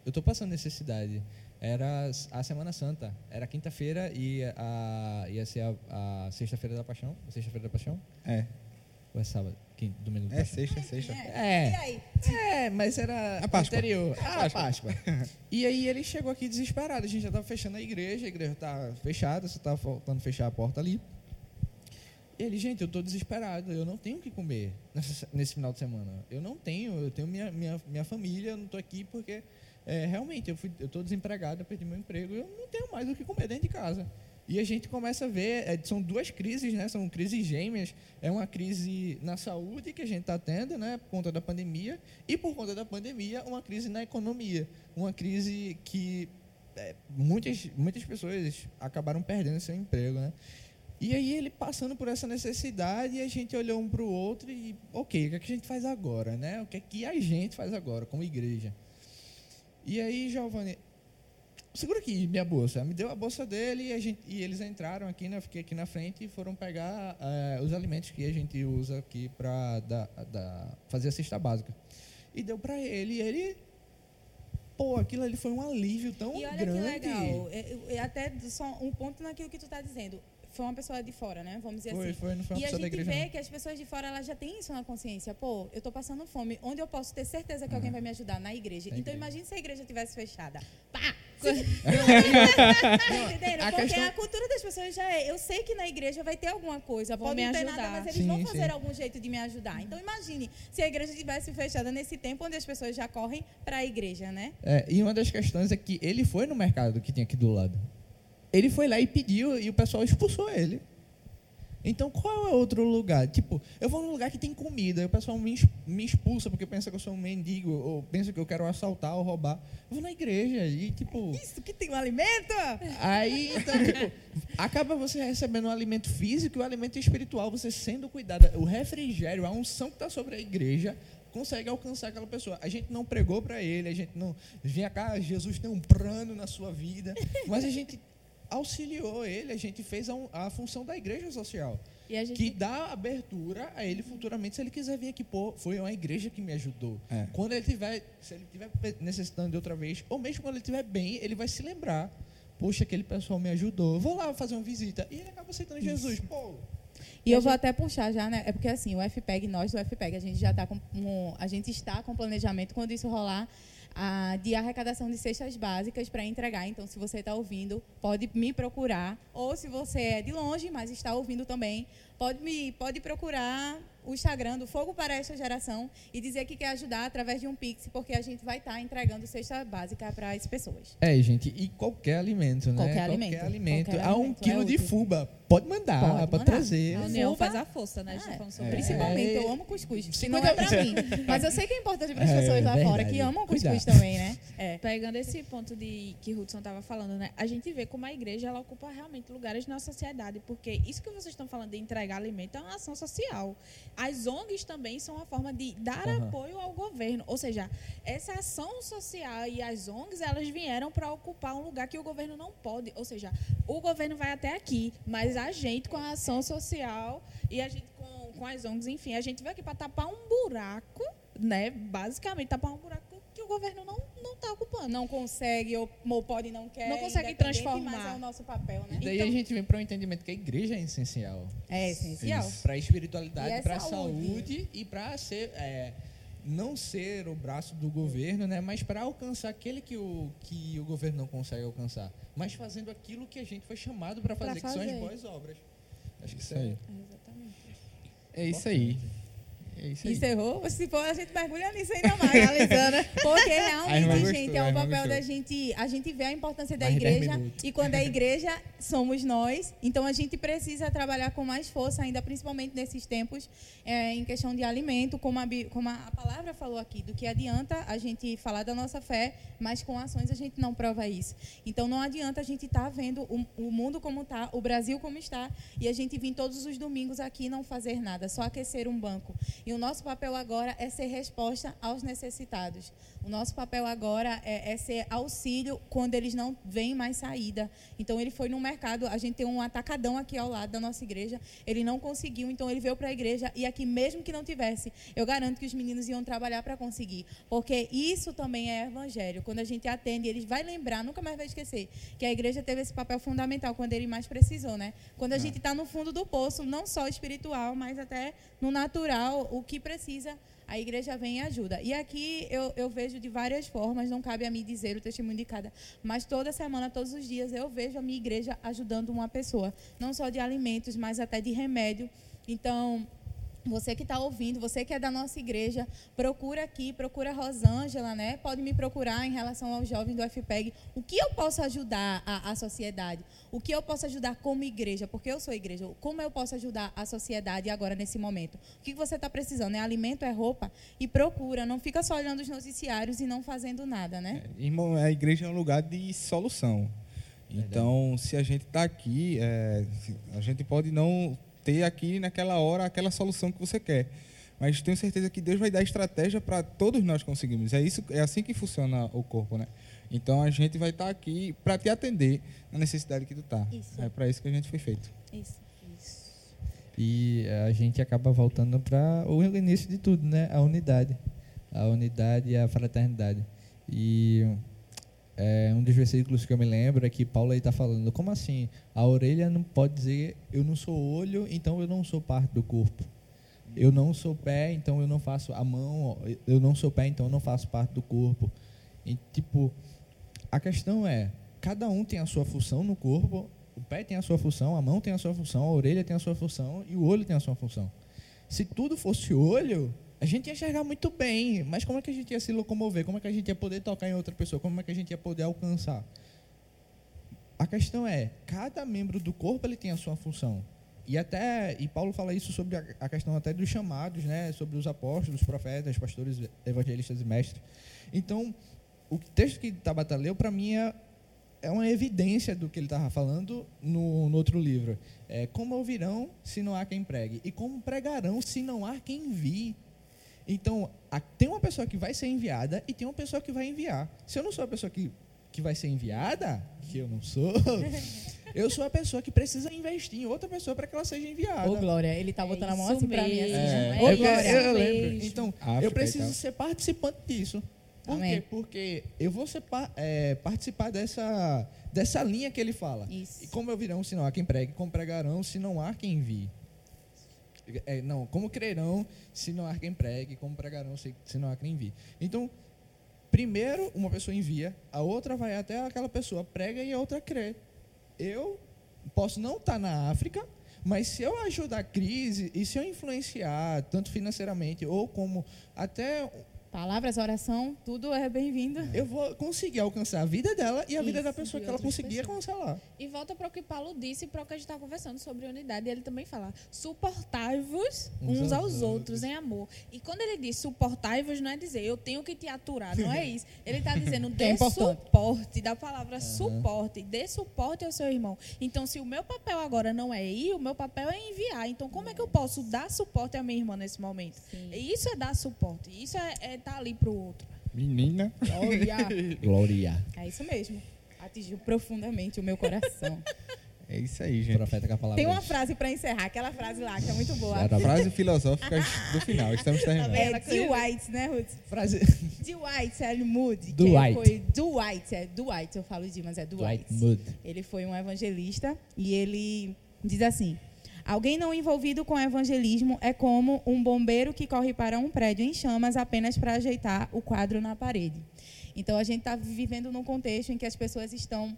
eu estou passando necessidade. Era a Semana Santa, era quinta-feira e a, ia ser a, a sexta-feira da Paixão, sexta-feira da Paixão? É. Ou é sábado? quinta, domingo É passado. sexta, é sexta. É. E aí? É, mas era A Páscoa. anterior. Ah, a Páscoa. e aí ele chegou aqui desesperado. A gente já estava fechando a igreja, a igreja está fechada, só estava faltando fechar a porta ali. Ele, gente, eu estou desesperado, eu não tenho o que comer nesse final de semana. Eu não tenho, eu tenho minha, minha, minha família, eu não estou aqui porque é, realmente eu estou desempregado, eu perdi meu emprego, eu não tenho mais o que comer dentro de casa. E a gente começa a ver, é, são duas crises, né? São crises gêmeas. É uma crise na saúde que a gente está tendo, né? Por conta da pandemia. E por conta da pandemia, uma crise na economia. Uma crise que é, muitas, muitas pessoas acabaram perdendo seu emprego, né? E aí ele passando por essa necessidade, a gente olhou um para o outro e, ok, o que, é que a gente faz agora, né? O que é que a gente faz agora, como igreja? E aí, Giovanni, segura aqui minha bolsa. Me deu a bolsa dele e, a gente, e eles entraram aqui, né? Eu fiquei aqui na frente e foram pegar eh, os alimentos que a gente usa aqui para fazer a cesta básica. E deu para ele. E ele, pô, aquilo ali foi um alívio tão E olha grande. que legal. É, é até só um ponto naquilo que tu está dizendo. Foi uma pessoa de fora, né? Vamos dizer Foi, assim. foi, não foi uma E a gente igreja. vê não. que as pessoas de fora elas já têm isso na consciência. Pô, eu tô passando fome. Onde eu posso ter certeza que alguém vai me ajudar? Na igreja. Na então igreja. imagine se a igreja tivesse fechada. Pá! Entenderam? a Porque questão- a cultura das pessoas já é. Eu sei que na igreja vai ter alguma coisa. Vão Pode me não ter ajudar. nada, mas eles Sim, vão fazer sim. algum jeito de me ajudar. Então imagine se a igreja tivesse fechada nesse tempo onde as pessoas já correm para a igreja, né? É, e uma das questões é que ele foi no mercado que tinha aqui do lado. Ele foi lá e pediu e o pessoal expulsou ele. Então, qual é outro lugar? Tipo, eu vou num lugar que tem comida, e o pessoal me, me expulsa porque pensa que eu sou um mendigo, ou pensa que eu quero assaltar ou roubar. Eu vou na igreja e, tipo, Isso que tem um alimento! Aí, então, tipo, acaba você recebendo um alimento físico e o alimento espiritual, você sendo cuidado. O refrigério, a unção que está sobre a igreja, consegue alcançar aquela pessoa. A gente não pregou para ele, a gente não. Vinha cá, Jesus tem um plano na sua vida, mas a gente auxiliou ele, a gente fez a, a função da igreja social. E a gente Que dá abertura a ele futuramente, se ele quiser vir aqui, pô, foi uma igreja que me ajudou. É. Quando ele tiver, se ele tiver necessitando de outra vez, ou mesmo quando ele estiver bem, ele vai se lembrar. Poxa, aquele pessoal me ajudou. Vou lá fazer uma visita. E ele acaba aceitando Jesus. Pô, E eu vou até puxar já, né? É porque assim, o FPEG, nós do FPEG, a gente já está com um, a gente está com planejamento quando isso rolar de arrecadação de cestas básicas para entregar. Então, se você está ouvindo, pode me procurar. Ou se você é de longe, mas está ouvindo também, pode me pode procurar o Instagram do Fogo para esta geração e dizer que quer ajudar através de um Pix, porque a gente vai estar entregando cesta básica para as pessoas. É, gente, e qualquer alimento, né? Qualquer alimento, alimento. qualquer Há um alimento, quilo é de fuba. Pode mandar, Pode pode, mandar. trazer. A união Fuba- faz a força, né? A gente tá É, falando sobre é. Principalmente, É. eu amo cuscuz. Se não 50 é pra mim. Mas eu sei que é importante para as É, pessoas lá fora verdade. que amam cuscuz Cuidado. também, né? É. Pegando esse ponto de que Hudson estava falando, né? A gente vê como a igreja ela ocupa realmente lugares na sociedade, porque isso que vocês estão falando de entregar alimento é uma ação social. As ONGs também são uma forma de dar Aham. apoio ao governo, ou seja, essa ação social e as ONGs elas vieram para ocupar um lugar que o governo não pode, ou seja, o governo vai até aqui, mas a gente com a ação social e a gente com, com as ONGs, enfim, a gente veio aqui para tapar um buraco, né? Basicamente tapar um buraco governo não não está ocupando. Não consegue, ou, ou pode não quer. Não consegue transformar. Mas é o nosso papel, né? E daí Então- a gente vem para o entendimento que a igreja é essencial. É essencial. Para a espiritualidade, é para a saúde. saúde e para ser é, não ser o braço do governo, né, mas para alcançar aquele que o que o governo não consegue alcançar, mas fazendo aquilo que a gente foi chamado para Pra fazer, que são as fazer. boas obras. Acho que Isso isso aí. Exatamente. É isso aí. É isso aí. Encerrou? Se for, a gente mergulha nisso ainda mais, analisando. Porque realmente, gente, é o irmã papel da gente. A gente vê a importância da Mais igreja. E quando a igreja somos nós, então a gente precisa trabalhar com mais força, ainda principalmente nesses tempos, é, em questão de alimento, como a, como a palavra falou aqui, do que adianta a gente falar da nossa fé, mas com ações a gente não prova isso. Então não adianta a gente estar vendo o, o mundo como está, o Brasil como está, e a gente vir todos os domingos aqui e não fazer nada, só aquecer um banco. E o nosso papel agora é ser resposta aos necessitados. O nosso papel agora é, é ser auxílio quando eles não veem mais saída. Então ele foi no mercado, a gente tem um atacadão aqui ao lado da nossa igreja, ele não conseguiu, então ele veio para a igreja e aqui mesmo que não tivesse, eu garanto que os meninos iam trabalhar para conseguir, porque isso também é evangelho. Quando a gente atende, eles vai lembrar, nunca mais vai esquecer, que a igreja teve esse papel fundamental quando ele mais precisou, né? Quando a gente está no fundo do poço, não só espiritual, mas até no natural, o que precisa, a igreja vem e ajuda. E aqui eu, eu vejo de várias formas, não cabe a mim dizer o testemunho de cada, mas toda semana, todos os dias, eu vejo a minha igreja ajudando uma pessoa, não só de alimentos, mas até de remédio. Então, você que está ouvindo, você que é da nossa igreja, procura aqui, procura a Rosângela, né? Pode me procurar em relação aos jovens do FPEG. O que eu posso ajudar a, a, sociedade? O que eu posso ajudar como igreja? Porque eu sou igreja. Como eu posso ajudar a sociedade agora, nesse momento? O que você está precisando? É alimento, é roupa? E procura, não fica só olhando os noticiários e não fazendo nada, né? É, irmão, a igreja é um lugar de solução. Então, se a gente está aqui, é, a gente pode não ter aqui naquela hora aquela solução que você quer. Mas tenho certeza que Deus vai dar estratégia para todos nós conseguirmos. É isso, é assim que funciona o corpo, né? Então a gente vai estar tá aqui para te atender na necessidade que tu tá. Isso. É para isso que a gente foi feito. Isso. isso. E a gente acaba voltando para o início de tudo, né? A unidade, a unidade e a fraternidade. E é, um dos versículos que eu me lembro é que Paulo está falando, como assim? A orelha não pode dizer, eu não sou olho, então eu não sou parte do corpo. Eu não sou pé, então eu não faço a mão, eu não sou pé, então eu não faço parte do corpo. E, tipo, a questão é, cada um tem a sua função no corpo, o pé tem a sua função, a mão tem a sua função, a orelha tem a sua função e o olho tem a sua função. Se tudo fosse olho, a gente ia enxergar muito bem, mas como é que a gente ia se locomover? Como é que a gente ia poder tocar em outra pessoa? Como é que a gente ia poder alcançar? A questão é, cada membro do corpo ele tem a sua função. E até e Paulo fala isso sobre a, questão até dos chamados, né, sobre os apóstolos, profetas, pastores, evangelistas e mestres. Então, o texto que Tabata leu para mim é, é uma evidência do que ele estava falando no, no, outro livro. É, como ouvirão se não há quem pregue? E como pregarão se não há quem envie? Então, a, tem uma pessoa que vai ser enviada e tem uma pessoa que vai enviar. Se eu não sou a pessoa que, que vai ser enviada, que eu não sou, eu sou a pessoa que precisa investir em outra pessoa para que ela seja enviada. Ô, Glória, ele tá botando é a mão assim para mim. Assim, é. Ô, Glória. Eu, eu lembro. Então, África eu preciso ser participante disso. Por Amém. quê? Porque eu vou ser, é, participar dessa, dessa linha que ele fala. Isso. E como eu virão se não há quem pregue, como pregarão se não há quem envie. É, não, como crerão se não há quem pregue, como pregarão se, se não há quem envie. Então, primeiro uma pessoa envia, a outra vai até aquela pessoa, prega e a outra crê. Eu posso não estar na África, mas se eu ajudar a crise e se eu influenciar, tanto financeiramente ou como até Palavras, oração, tudo é bem-vindo. Eu vou conseguir alcançar a vida dela e a Isso, vida da pessoa que ela conseguia cancelar. E volta para o que Paulo disse para o que a gente está conversando sobre unidade. Ele também fala: suportai-vos uns, uns aos, outros, outros em amor. E quando ele diz suportai-vos, não é dizer eu tenho que te aturar, não é isso. Ele está dizendo dê é suporte, da palavra uhum. suporte, dê suporte ao seu irmão. Então, se o meu papel agora não é ir, o meu papel é enviar. Então, como é que eu posso dar suporte à minha irmã nesse momento? Sim. Isso é dar suporte. Isso é, é tá ali pro outro. Menina. Glória. Glória. É isso mesmo. Atingiu profundamente o meu coração. É isso aí, gente. Profeta com a palavra. Tem uma frase para encerrar, aquela frase lá, que é muito boa. A frase filosófica do final, estamos terminando. É de White, né, Ruth? Frase. De White, é Moody. Dwight. Foi Dwight, é Dwight, eu falo de, mas é Dwight. Dwight Mood. Ele foi um evangelista e ele diz assim: Alguém não envolvido com evangelismo é como um bombeiro que corre para um prédio em chamas apenas para ajeitar o quadro na parede. Então, a gente está vivendo num contexto em que as pessoas estão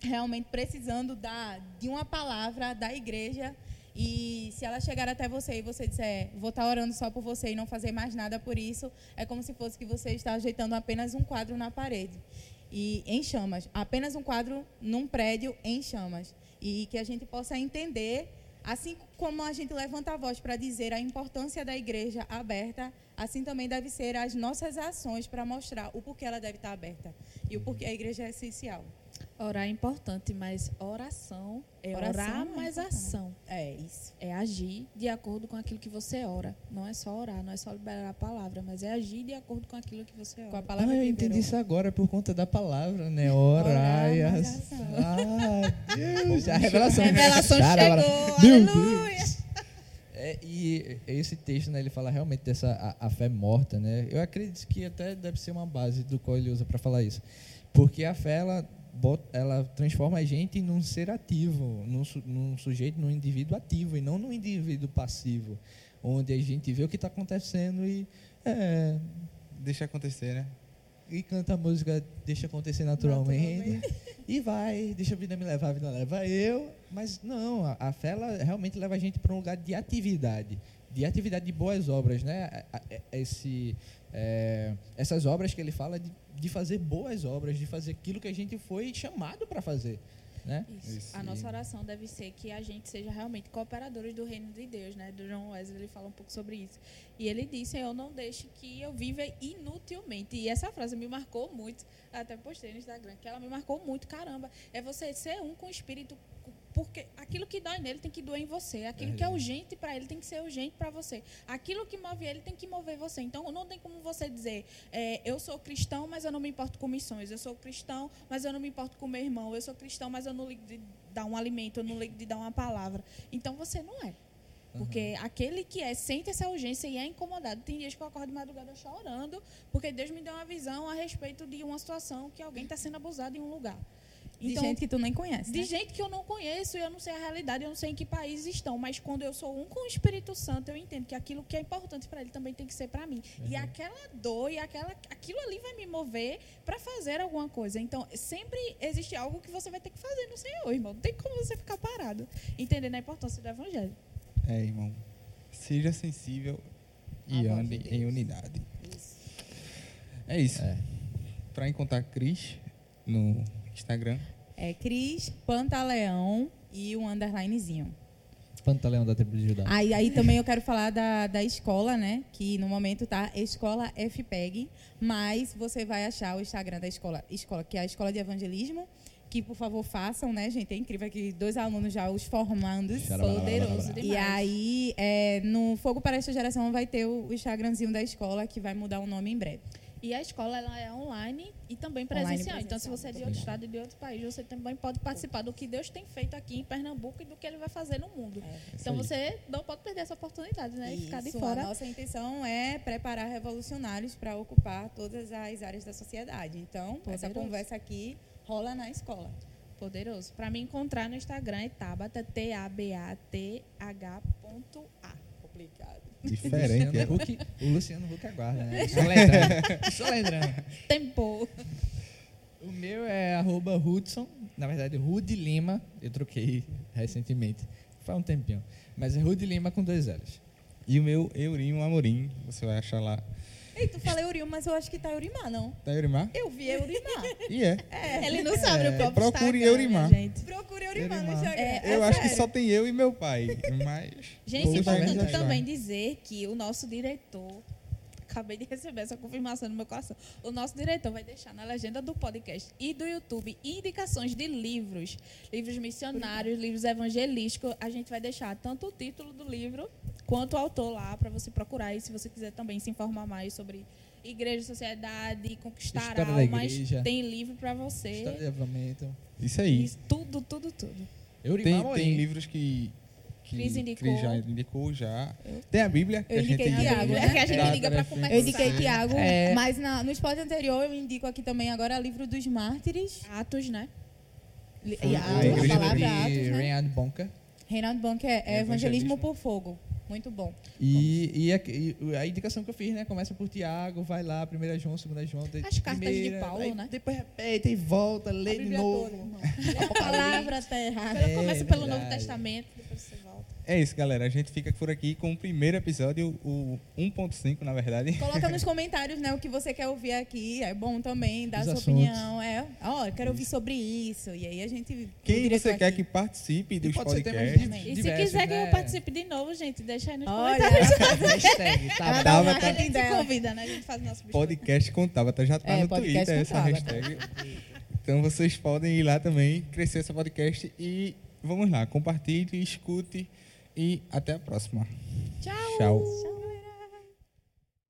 realmente precisando da, de uma palavra da igreja. E se ela chegar até você e você disser, vou estar tá orando só por você e não fazer mais nada por isso, é como se fosse que você está ajeitando apenas um quadro na parede. E em chamas. Apenas um quadro num prédio em chamas. E que a gente possa entender Assim como a gente levanta a voz para dizer a importância da igreja aberta, assim também deve ser as nossas ações para mostrar o porquê ela deve estar aberta e o porquê a igreja é essencial. Orar é importante, mas oração é oração orar é mais ação. É isso. É agir de acordo com aquilo que você ora. Não é só orar, não é só liberar a palavra, mas é agir de acordo com aquilo que você ora. Com a palavra ah, eu entendi isso agora por conta da palavra, né? Orar, orar e ação. Ah, Deus, a revelação. A revelação chegou. Aleluia. É, e esse texto, né, ele fala realmente dessa a, a, fé morta, né? Eu acredito que até deve ser uma base do qual ele usa para falar isso. Porque a fé, ela ela transforma a gente num ser ativo, num, num sujeito, num indivíduo ativo e não num indivíduo passivo. onde a gente vê o que está acontecendo e, é, Deixa acontecer, né? e canta a música, deixa acontecer naturalmente, e vai, deixa a vida me levar, a vida leva eu. Mas não, a, a fé ela realmente leva a gente para um lugar de atividade, de atividade de boas obras, né? A- a- Esse, é, essas obras que ele fala de, de fazer boas obras, de fazer aquilo que a gente foi chamado para fazer, né? A nossa oração deve ser que a gente seja realmente cooperadores do reino de Deus, né? Do John Wesley ele fala um pouco sobre isso. E ele disse: "Eu não deixe que eu viva inutilmente". E essa frase me marcou muito. Até postei no Instagram que ela me marcou muito. Caramba, é você ser um com o espírito porque aquilo que dói nele tem que doer em você. Aquilo que é urgente para ele tem que ser urgente para você. Aquilo que move ele tem que mover você. Então não tem como você dizer, é, eu sou cristão, mas eu não me importo com missões. Eu sou cristão, mas eu não me importo com meu irmão. Eu sou cristão, mas eu não ligo de dar um alimento, eu não ligo de dar uma palavra. Então você não é. Porque aquele que é, sente essa urgência e é incomodado. Tem dias que eu acordo de madrugada chorando, porque Deus me deu uma visão a respeito de uma situação que alguém está sendo abusado em um lugar. De gente que tu nem conhece. De né? gente que eu não conheço, eu não sei a realidade, eu não sei em que país estão, mas quando eu sou um com o Espírito Santo, eu entendo que aquilo que é importante para ele também tem que ser para mim. E aquela dor e aquela, aquilo ali vai me mover para fazer alguma coisa. Então, sempre existe algo que você vai ter que fazer no Senhor, irmão. Não tem como você ficar parado, entendendo a importância do evangelho. É, irmão. Seja sensível e ande de em unidade. É isso. É. Para encontrar Cris no Instagram, É Cris Pantaleão e um underlinezinho. Pantaleão da Tribo de Judá. Aí, aí também eu quero falar da, da escola, né? Que no momento tá Escola FPEG, mas você vai achar o Instagram da escola, escola que é a Escola de Evangelismo, que por favor façam, né, gente? É incrível que dois alunos já os formandos. Poderoso E demais. aí, é, no Fogo para esta geração vai ter o Instagramzinho da escola, que vai mudar o nome em breve. E a escola ela é online e também e presencial. Então, se presencial, você é de outro estado e de outro país, você também pode participar do que Deus tem feito aqui em Pernambuco e do que ele vai fazer no mundo. Então, aí. você não pode perder essa oportunidade, né? E ficar de Isso, fora. A nossa intenção é preparar revolucionários para ocupar todas as áreas da sociedade. Então, essa Poderoso. conversa aqui rola na escola. Poderoso. Para me encontrar no Instagram é Tabata, T-A-B-A-T-H.A. Complicado. diferente. Luciano é. Huck, o Luciano Huck aguarda, né? Só lembrando. Só lembrando. Tempo. O meu é arroba Hudson, na verdade Rude Lima, eu troquei recentemente, faz um tempinho, mas é Rude Lima com dois L's. E o meu Eurinho Amorim, você vai achar lá. Ei, tu fala Eurimar, mas eu acho que tá Eurimar, não. Tá Eurimar? Eu vi Eurimar. E é. Ele não sabe o próprio procure Instagram, Eurimar. minha gente. Procure Eurimar no Eurimar. Instagram. É, Eu acho que sério. só tem eu e meu pai. Mas. Gente, importante também dizer que o nosso diretor, acabei de receber essa confirmação no meu coração, o nosso diretor vai deixar na legenda do podcast e do YouTube indicações de livros, livros missionários, livros evangelísticos. A gente vai deixar tanto o título do livro quanto autor lá para você procurar. E se você quiser também se informar mais sobre igreja, sociedade, conquistar História da almas, igreja. tem livro para você. História de avamento. Isso aí. Isso, tudo, tudo, tudo. Eurimar Tem, tem livros que. que Cris indicou. já indicou já. Tem a Bíblia. que Eu a gente indiquei Tiago, É que a gente Dá liga para pra começar. Eu indiquei Tiago, É. mas na- no esporte anterior eu indico aqui também agora livro dos mártires. Atos, né? Foi E a a, palavra de Atos, né? Reinhard Bonker. Reinaldo Bank é, é Evangelismo. Evangelismo por Fogo. Muito bom. E, e, a, e a indicação que eu fiz, né? Começa por Tiago, vai lá, primeira João, segunda João. As cartas de Paulo, aí né? Depois repete e volta, lê A de novo. toda. A palavra tá errada. É começa pelo Novo. Testamento, depois. É isso, galera. A gente fica por aqui com o primeiro episódio, o 1.5, na verdade. Coloca nos comentários, né, o que você quer ouvir aqui. É bom também dar Os sua assuntos. opinião. É, ó, eu quero ouvir sobre isso. E aí a gente. Quem você quer aqui. que participe dos pode ser temas podcasts. de- E Diversos, se quiser que né? eu participe de novo, gente, deixa aí nos Olha, comentários. Hashtag, tá Tava, tá- A gente dela. convida, né? A gente faz o nosso. Podcast com Tabata já tá É, no Twitter essa Tabata. hashtag. Então vocês podem ir lá também, crescer essa podcast e vamos lá, compartilhe, escute e até a próxima. Tchau. Tchau.